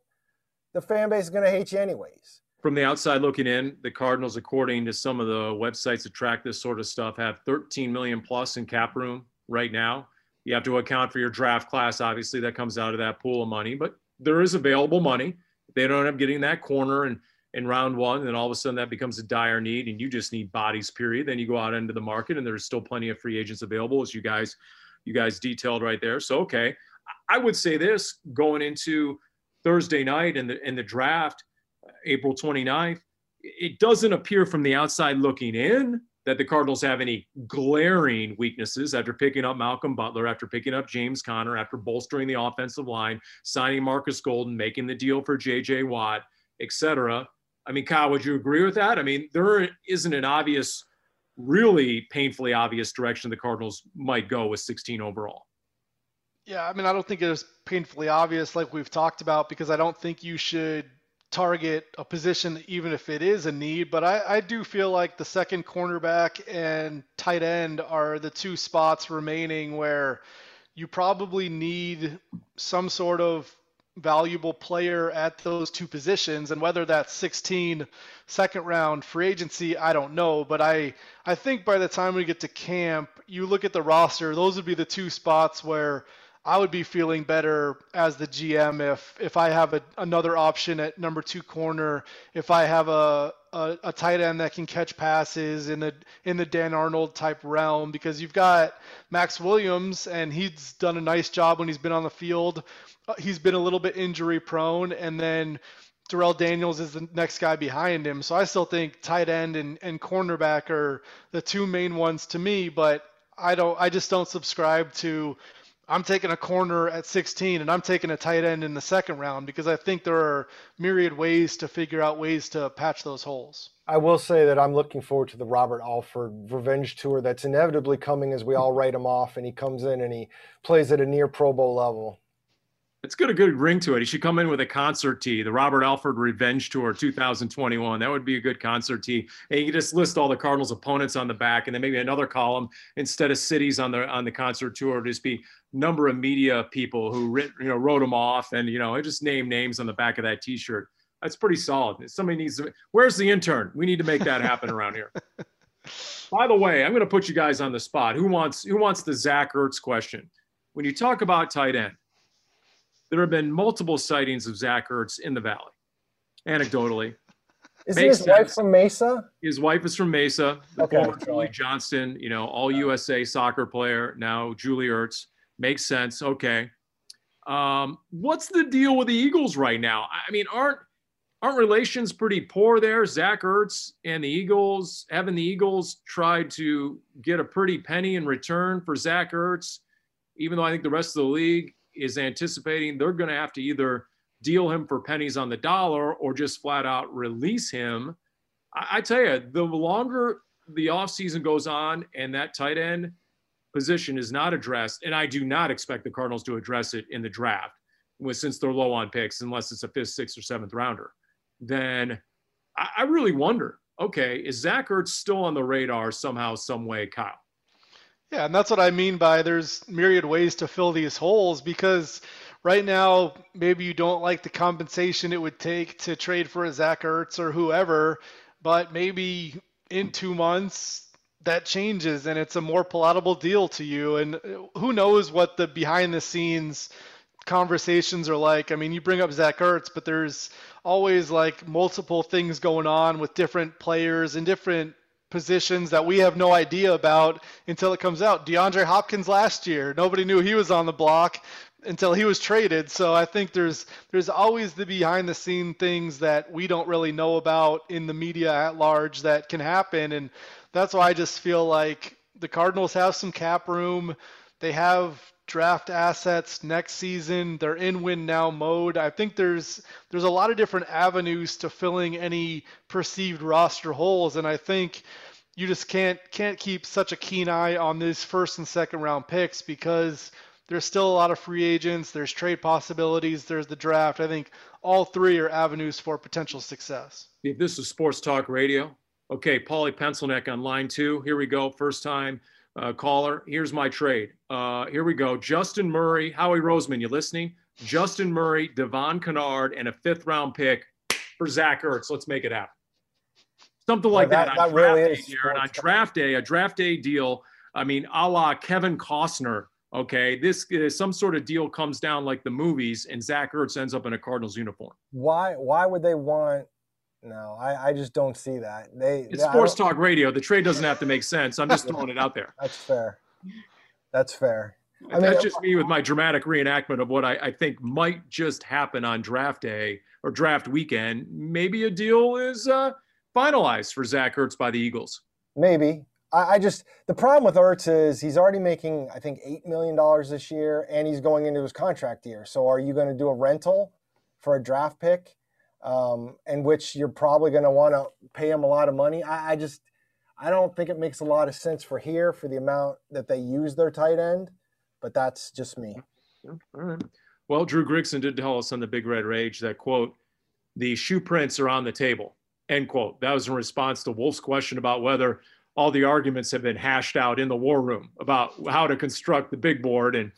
the fan base is going to hate you anyways. From the outside looking in, the Cardinals, according to some of the websites that track this sort of stuff, have 13 million plus in cap room right now. You have to account for your draft class. Obviously, that comes out of that pool of money, but there is available money. They don't end up getting that corner and in round one, then all of a sudden that becomes a dire need, and you just need bodies. Period. Then you go out into the market, and there's still plenty of free agents available, as you guys you guys detailed right there. So okay, I would say this going into Thursday night and the in the draft, April 29th, it doesn't appear from the outside looking in that the Cardinals have any glaring weaknesses after picking up Malcolm Butler, after picking up James Conner, after bolstering the offensive line, signing Marcus Golden, making the deal for JJ Watt, etc. I mean, Kyle, would you agree with that? I mean, there isn't an obvious really painfully obvious direction the Cardinals might go with 16 overall. Yeah, I mean, I don't think it's painfully obvious like we've talked about because I don't think you should target a position even if it is a need. But I, I do feel like the second cornerback and tight end are the two spots remaining where you probably need some sort of valuable player at those two positions and whether that's 16 second round free agency i don't know but i i think by the time we get to camp you look at the roster those would be the two spots where i would be feeling better as the gm if if i have a, another option at number two corner if i have a, a, a tight end that can catch passes in the in the dan arnold type realm because you've got Maxx williams and he's done a nice job when he's been on the field uh, he's been a little bit injury prone, and then Darrell Daniels is the next guy behind him. So I still think tight end and, and cornerback are the two main ones to me, but I don't I just don't subscribe to I'm taking a corner at 16 and I'm taking a tight end in the second round because I think there are myriad ways to figure out ways to patch those holes. I will say that I'm looking forward to the Robert Alford revenge tour that's inevitably coming as we all write him off and he comes in and he plays at a near Pro Bowl level. It's got a good ring to it. He should come in with a concert tee, the Robert Alford Revenge Tour 2021. That would be a good concert tee. And you just list all the Cardinals' opponents on the back, and then maybe another column instead of cities on the on the concert tour, just be number of media people who writ, you know wrote them off, and you know just name names on the back of that T-shirt. That's pretty solid. Somebody needs to. Where's the intern? We need to make that happen around here. By the way, I'm going to put you guys on the spot. Who wants who wants the Zach Ertz question? When you talk about tight end there have been multiple sightings of Zach Ertz in the valley, anecdotally. Is his sense. wife from Mesa? His wife is from Mesa. Okay. former Julie Johnston, you know, all USA soccer player, now Julie Ertz. Makes sense. Okay. Um, what's the deal with the Eagles right now? I mean, aren't aren't relations pretty poor there? Zach Ertz and the Eagles, haven't the Eagles tried to get a pretty penny in return for Zach Ertz, even though I think the rest of the league is anticipating they're going to have to either deal him for pennies on the dollar or just flat out release him. I, I tell you, the longer the offseason goes on and that tight end position is not addressed, and I do not expect the Cardinals to address it in the draft since they're low on picks, unless it's a fifth, sixth, or seventh rounder, then I, I really wonder okay, is Zach Ertz still on the radar somehow, some way, Kyle? Yeah, and that's what I mean by there's myriad ways to fill these holes because right now maybe you don't like the compensation it would take to trade for a Zach Ertz or whoever, but maybe in two months that changes and it's a more palatable deal to you. And uh, who knows what the behind the scenes conversations are like. I mean, you bring up Zach Ertz, but there's always like multiple things going on with different players and different positions that we have no idea about until it comes out. DeAndre Hopkins last year, nobody knew he was on the block until he was traded. So I think there's there's always the behind the scene things that we don't really know about in the media at large that can happen and that's why I just feel like the Cardinals have some cap room. They have draft assets next season. They're in win now mode. I think there's there's a lot of different avenues to filling any perceived roster holes, and I think you just can't can't keep such a keen eye on these first and second round picks because there's still a lot of free agents. There's trade possibilities. There's the draft. I think all three are avenues for potential success. This is Sports Talk Radio, okay, Paulie Pencilneck on line two. Here we go. First time uh, caller. Here's my trade. Uh, here we go. Justin Murray, Howie Roseman, you listening? Justin Murray, Devon Kennard, and a fifth round pick for Zach Ertz. Let's make it happen. Something like that, that, on that draft really day here. And on draft day, a draft day deal. I mean, a la Kevin Costner. Okay, this is some sort of deal comes down like the movies, and Zach Ertz ends up in a Cardinals uniform. Why? Why would they want no, I, I just don't see that. They it's sports talk radio. The trade doesn't have to make sense. I'm just throwing it out there. That's fair. That's fair. I mean, That's just me with my dramatic reenactment of what I, I think might just happen on draft day or draft weekend. Maybe a deal is uh, finalized for Zach Ertz by the Eagles. Maybe. I, I just the problem with Ertz is he's already making I think eight million dollars this year, and he's going into his contract year. So are you going to do a rental for a draft pick? Um, in which you're probably going to want to pay him a lot of money. I, I, just, I don't think it makes a lot of sense for here for the amount that they use their tight end, but that's just me. All right. Well, Drew Grigson did tell us on the Big Red Rage that quote, the shoe prints are on the table, end quote. That was in response to Wolf's question about whether all the arguments have been hashed out in the war room about how to construct the big board. And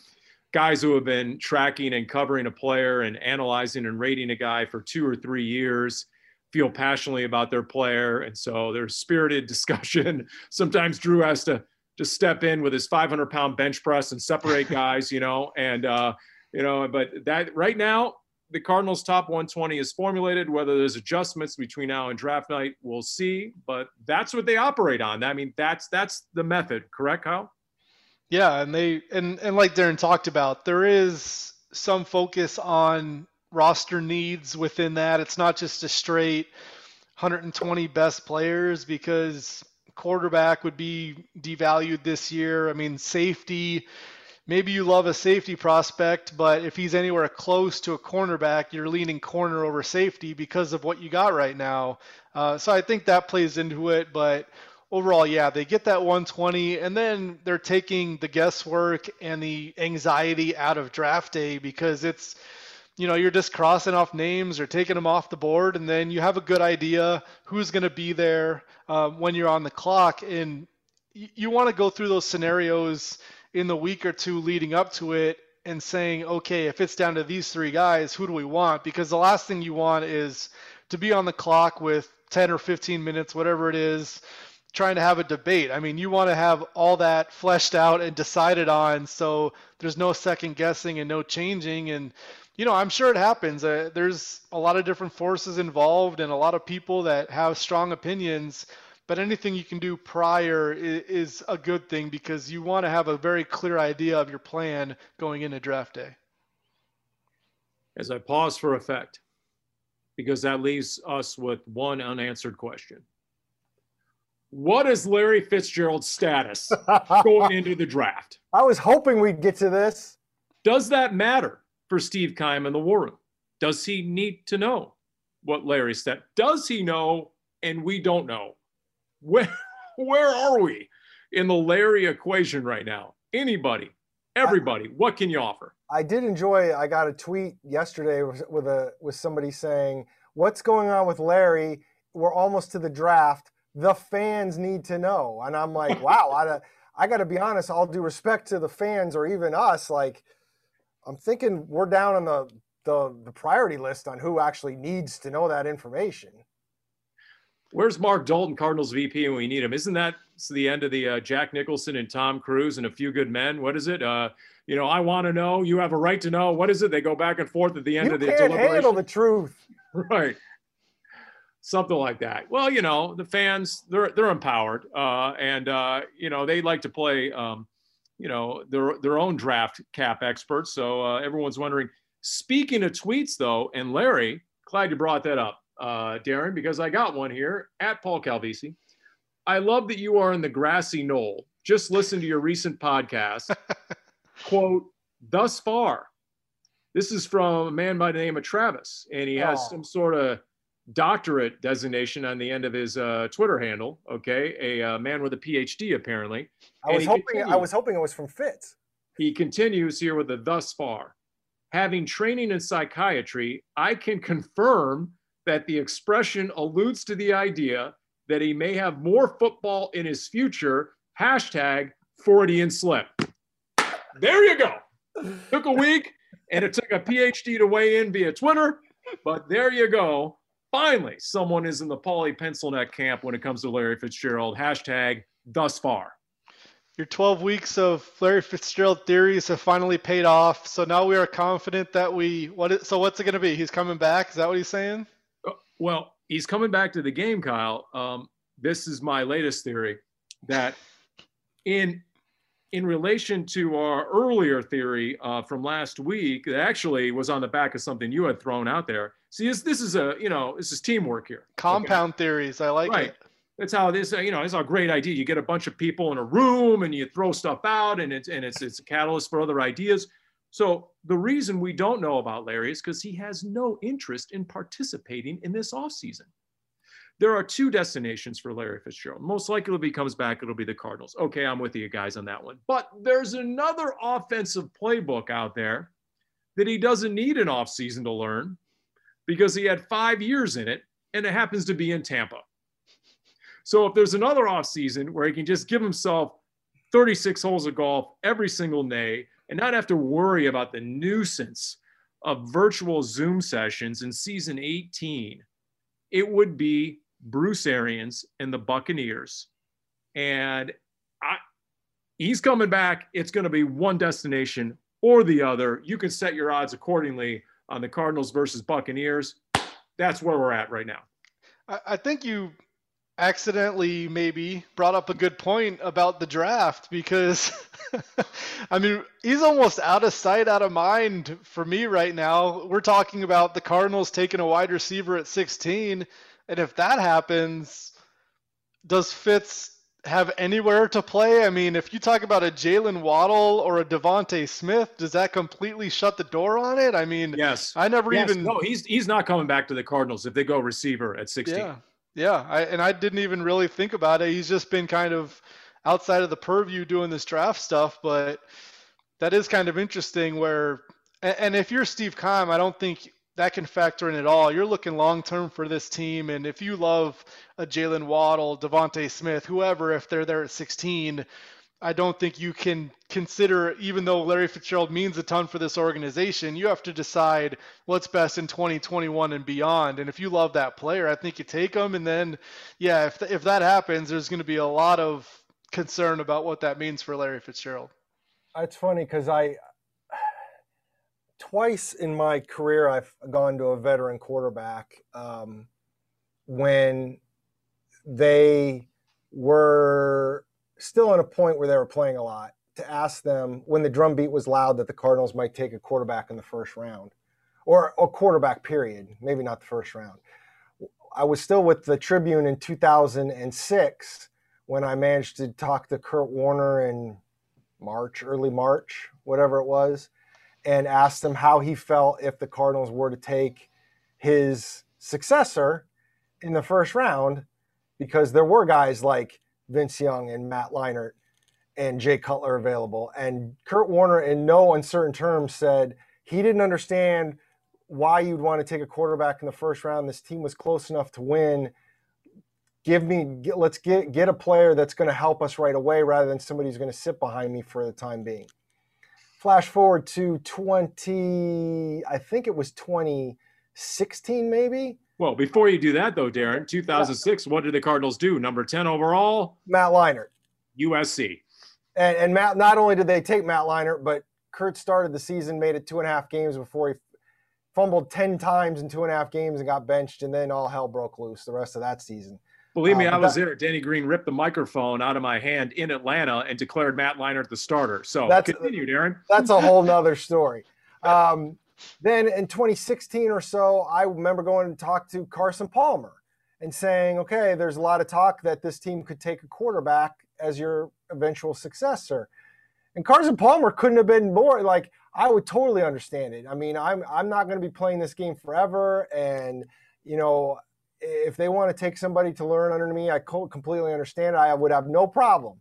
guys who have been tracking and covering a player and analyzing and rating a guy for two or three years feel passionately about their player. And so there's spirited discussion. Sometimes Drew has to just step in with his 500 pound bench press and separate guys, you know, and, uh, you know, but that right now, the Cardinals top 120 is formulated. Whether there's adjustments between now and draft night, we'll see. But that's what they operate on. I mean, that's that's the method, correct, Kyle? Yeah, and they and and like Darren talked about, there is some focus on roster needs within that. It's not just a straight 120 best players because quarterback would be devalued this year. I mean, safety, maybe you love a safety prospect, but if he's anywhere close to a cornerback, you're leaning corner over safety because of what you got right now. Uh, so I think that plays into it, but overall, yeah, they get that 120, and then they're taking the guesswork and the anxiety out of draft day because it's, you know, you're just crossing off names or taking them off the board, and then you have a good idea who's going to be there uh, when you're on the clock, and y- you want to go through those scenarios in the week or two leading up to it and saying, okay, if it's down to these three guys, who do we want? Because the last thing you want is to be on the clock with 10 or 15 minutes, whatever it is, trying to have a debate. I mean, you want to have all that fleshed out and decided on so there's no second guessing and no changing. And, you know, I'm sure it happens. Uh, there's a lot of different forces involved and a lot of people that have strong opinions. But anything you can do prior is, is a good thing because you want to have a very clear idea of your plan going into draft day. As I pause for effect, because that leaves us with one unanswered question what is Larry Fitzgerald's status going into the draft? I was hoping we'd get to this. Does that matter for Steve Keim in the war room? Does he need to know what Larry said? Does he know and we don't know? Where, where are we in the Larry equation right now? Anybody, everybody, what can you offer? I did enjoy. I got a tweet yesterday with a with somebody saying, "What's going on with Larry? We're almost to the draft. The fans need to know." And I'm like, "Wow, I, I got to be honest. All due respect to the fans or even us, like, I'm thinking we're down on the the, the priority list on who actually needs to know that information." Where's Mark Dalton, Cardinals VP, when we need him? Isn't that the end of the uh, Jack Nicholson and Tom Cruise and a few good men? What is it? Uh, you know, I want to know. You have a right to know. What is it? They go back and forth at the end you of the can't deliberation. handle the truth. Right. Something like that. Well, you know, the fans they're they're empowered, uh, and uh, you know they like to play, um, you know, their their own draft cap experts. So uh, everyone's wondering. Speaking of tweets, though, and Larry, glad you brought that up uh, Darren, because I got one here at Paul Calvisi. I love that you are in the grassy knoll. Just listen to your recent podcast. Quote, thus far. This is from a man by the name of Travis, and he has Oh. some sort of doctorate designation on the end of his uh, Twitter handle. Okay, a uh, man with a PhD apparently. I was hoping. I was hoping it was from Fitz. He continues here with a thus far. Having training in psychiatry, I can confirm that the expression alludes to the idea that he may have more football in his future. Hashtag Forty Freudian slip. There you go. Took a week and it took a PhD to weigh in via Twitter, but there you go. Finally, someone is in the Paulie pencil neck camp when it comes to Larry Fitzgerald. Hashtag thus far. Your 12 weeks of Larry Fitzgerald theories have finally paid off. So now we are confident that we what is, so what's it going to be? He's coming back. Is that what he's saying? Well, he's coming back to the game, Kyle. Um, this is my latest theory that in in relation to our earlier theory uh, from last week, that actually was on the back of something you had thrown out there. See, this, this is a you know this is teamwork here. Compound theories. I like Right. it. That's how this, you know, it's a great idea. You get a bunch of people in a room and you throw stuff out, and it's and it's it's a catalyst for other ideas. So the reason we don't know about Larry is because he has no interest in participating in this offseason. There are two destinations for Larry Fitzgerald. Most likely, if he comes back, it'll be the Cardinals. Okay, I'm with you guys on that one. But there's another offensive playbook out there that he doesn't need an offseason to learn because he had five years in it, and it happens to be in Tampa. So if there's another offseason where he can just give himself 36 holes of golf every single day and not have to worry about the nuisance of virtual Zoom sessions in season 18, it would be Bruce Arians and the Buccaneers. And I, he's coming back. It's going to be one destination or the other. You can set your odds accordingly on the Cardinals versus Buccaneers. That's where we're at right now. I, think you accidentally maybe brought up a good point about the draft because I mean he's almost out of sight, out of mind for me right now. We're talking about the Cardinals taking a wide receiver at 16, and if that happens, does Fitz have anywhere to play? I mean, if you talk about a Jaylen Waddle or a DeVonta Smith, does that completely shut the door on it? I mean, Yes. I never Yes, even no, he's he's not coming back to the Cardinals if they go receiver at 16. Yeah, yeah. I, and I didn't even really think about it. He's just been kind of outside of the purview doing this draft stuff, but that is kind of interesting. Where and, and if you're Steve Keim, I don't think that can factor in at all. You're looking long term for this team, and if you love uh, a Jaylen Waddle, DeVonta Smith, whoever, if they're there at 16. I don't think you can consider, even though Larry Fitzgerald means a ton for this organization, you have to decide what's best in 2021 and beyond. And if you love that player, I think you take him. And then, yeah, if, if that happens, there's going to be a lot of concern about what that means for Larry Fitzgerald. It's funny because I twice in my career I've gone to a veteran quarterback um, when they were still in a point where they were playing a lot to ask them when the drum beat was loud that the Cardinals might take a quarterback in the first round or a quarterback period, maybe not the first round. I was still with the Tribune in 2006 when I managed to talk to Kurt Warner in March, early March, whatever it was. And asked him how he felt if the Cardinals were to take his successor in the first round, because there were guys like Vince Young and Matt Leinart and Jay Cutler available. And Kurt Warner, in no uncertain terms, said he didn't understand why you'd want to take a quarterback in the first round. This team was close enough to win. Give me, get, let's get get a player that's going to help us right away, rather than somebody who's going to sit behind me for the time being. Flash forward to 20, I think it was 2016, maybe. Well, before you do that, though, Darren, 2006, what did the Cardinals do? Number 10 overall? Matt Leinart. USC. And, and Matt, not only did they take Matt Leinart, but Kurt started the season, made it two and a half games before he fumbled 10 times in two and a half games and got benched, and then all hell broke loose the rest of that season. Believe me, um, I was that, there. Denny Green ripped the microphone out of my hand in Atlanta and declared Matt Leinart the starter. So that's, continue, Darren. That's a whole nother story. Um, then in 2016 or so, I remember going and talk to Carson Palmer and saying, okay, there's a lot of talk that this team could take a quarterback as your eventual successor. And Carson Palmer couldn't have been more like I would totally understand it. I mean, I'm I'm not going to be playing this game forever, and you know, if they want to take somebody to learn under me, I completely understand. I would have no problem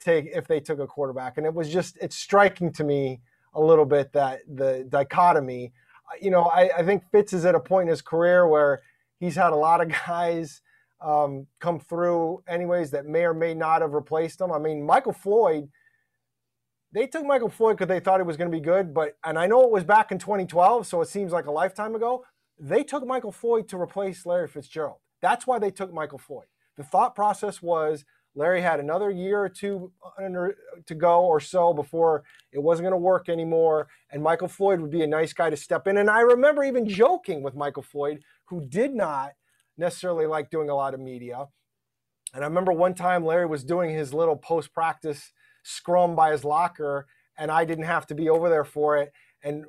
take if they took a quarterback. And it was just it's striking to me a little bit that the dichotomy. You know, I, I think Fitz is at a point in his career where he's had a lot of guys um, come through, anyways, that may or may not have replaced him. I mean, Michael Floyd. They took Michael Floyd because they thought he was going to be good, but and I know it was back in 2012, so it seems like a lifetime ago. They took Michael Floyd to replace Larry Fitzgerald. That's why they took Michael Floyd. The thought process was Larry had another year or two to go or so before it wasn't going to work anymore. And Michael Floyd would be a nice guy to step in. And I remember even joking with Michael Floyd, who did not necessarily like doing a lot of media. And I remember one time Larry was doing his little post practice scrum by his locker, and I didn't have to be over there for it. And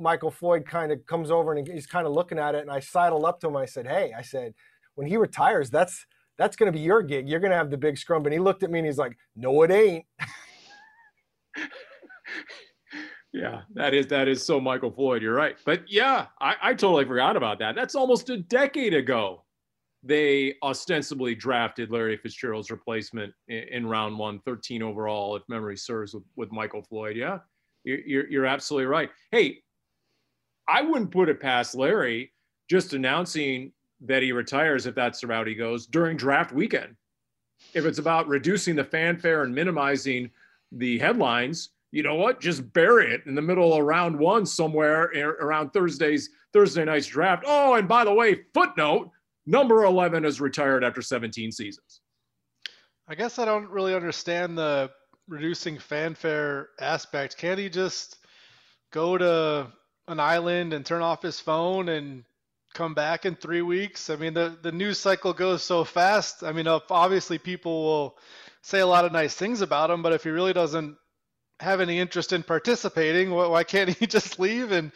Michael Floyd kind of comes over and he's kind of looking at it. And I sidled up to him. I said, Hey, I said, when he retires, that's that's going to be your gig. You're going to have the big scrum. And he looked at me and he's like, no, it ain't. yeah, that is that is so Michael Floyd. You're right. But yeah, I, I totally forgot about that. That's almost a decade ago. They ostensibly drafted Larry Fitzgerald's replacement in, in round one, 13 overall, if memory serves, with, with Michael Floyd. Yeah, you're, you're, you're absolutely right. Hey, I wouldn't put it past Larry just announcing that he retires if that's the route he goes during draft weekend. If it's about reducing the fanfare and minimizing the headlines, you know what? Just bury it in the middle of round one somewhere around Thursday's Thursday night's draft. Oh, and by the way, footnote: number eleven is retired after 17 seasons. I guess I don't really understand the reducing fanfare aspect. Can't he just go to an island and turn off his phone and come back in three weeks. I mean, the, the news cycle goes so fast. I mean, obviously people will say a lot of nice things about him, but if he really doesn't have any interest in participating, why can't he just leave and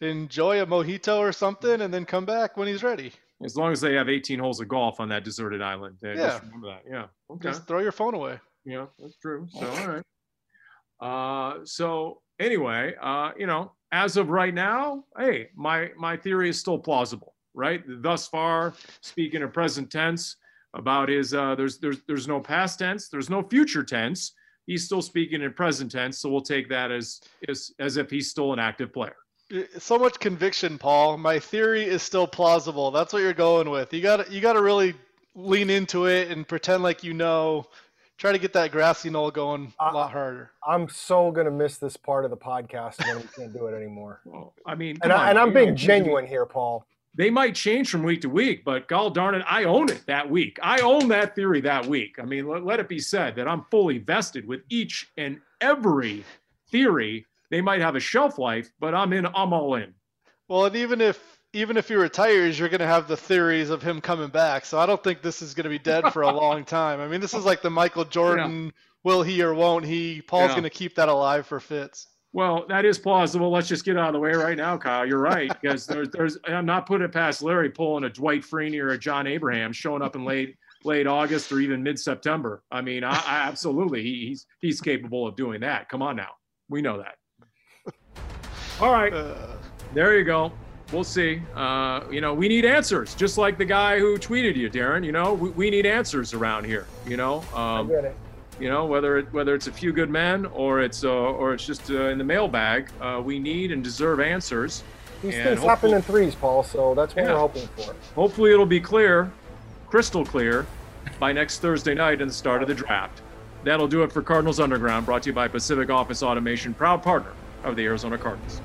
enjoy a mojito or something and then come back when he's ready? As long as they have 18 holes of golf on that deserted island. Yeah. Just remember that. Yeah. Okay. Just throw your phone away. Yeah, that's true. So, all right. Uh, so anyway, uh, you know, as of right now, hey, my my theory is still plausible, right? Thus far, speaking of present tense about his uh, there's there's there's no past tense, there's no future tense. He's still speaking in present tense, so we'll take that as as as if he's still an active player. So much conviction, Paul. My theory is still plausible. That's what you're going with. You got you got to really lean into it and pretend like you know try to get that grassy knoll going a lot harder. I'm so gonna miss this part of the podcast when we can't do it anymore. Well, I mean, and, I, am being genuine here, Paul. They might change from week to week, but gall darn it, I own it that week. I own that theory that week. I mean, let, let it be said that I'm fully vested with each and every theory. They might have a shelf life, but I'm in. I'm all in. Well, and even if even if he retires, you're going to have the theories of him coming back. So I don't think this is going to be dead for a long time. I mean, this is like the Michael Jordan, yeah. will he or won't he? Paul's yeah. going to keep that alive for Fitz. Well, that is plausible. Let's just get out of the way right now, Kyle. You're right because there's, there's. I'm not putting it past Larry pulling a Dwight Freeney or a John Abraham showing up in late late August or even mid September. I mean, I, I absolutely he, he's he's capable of doing that. Come on now, we know that. All right. Uh, There you go. We'll see. Uh, you know, we need answers, just like the guy who tweeted you, Darren. You know, we, we need answers around here. You know, I um, get it. you know whether it, whether it's a few good men or it's uh, or it's just uh, in the mailbag. Uh, we need and deserve answers. These and things happen in threes, Paul. So that's what Yeah. we're hoping for. Hopefully, it'll be clear, crystal clear, by next Thursday night and the start of the draft. That'll do it for Cardinals Underground, brought to you by Pacific Office Automation, proud partner of the Arizona Cardinals.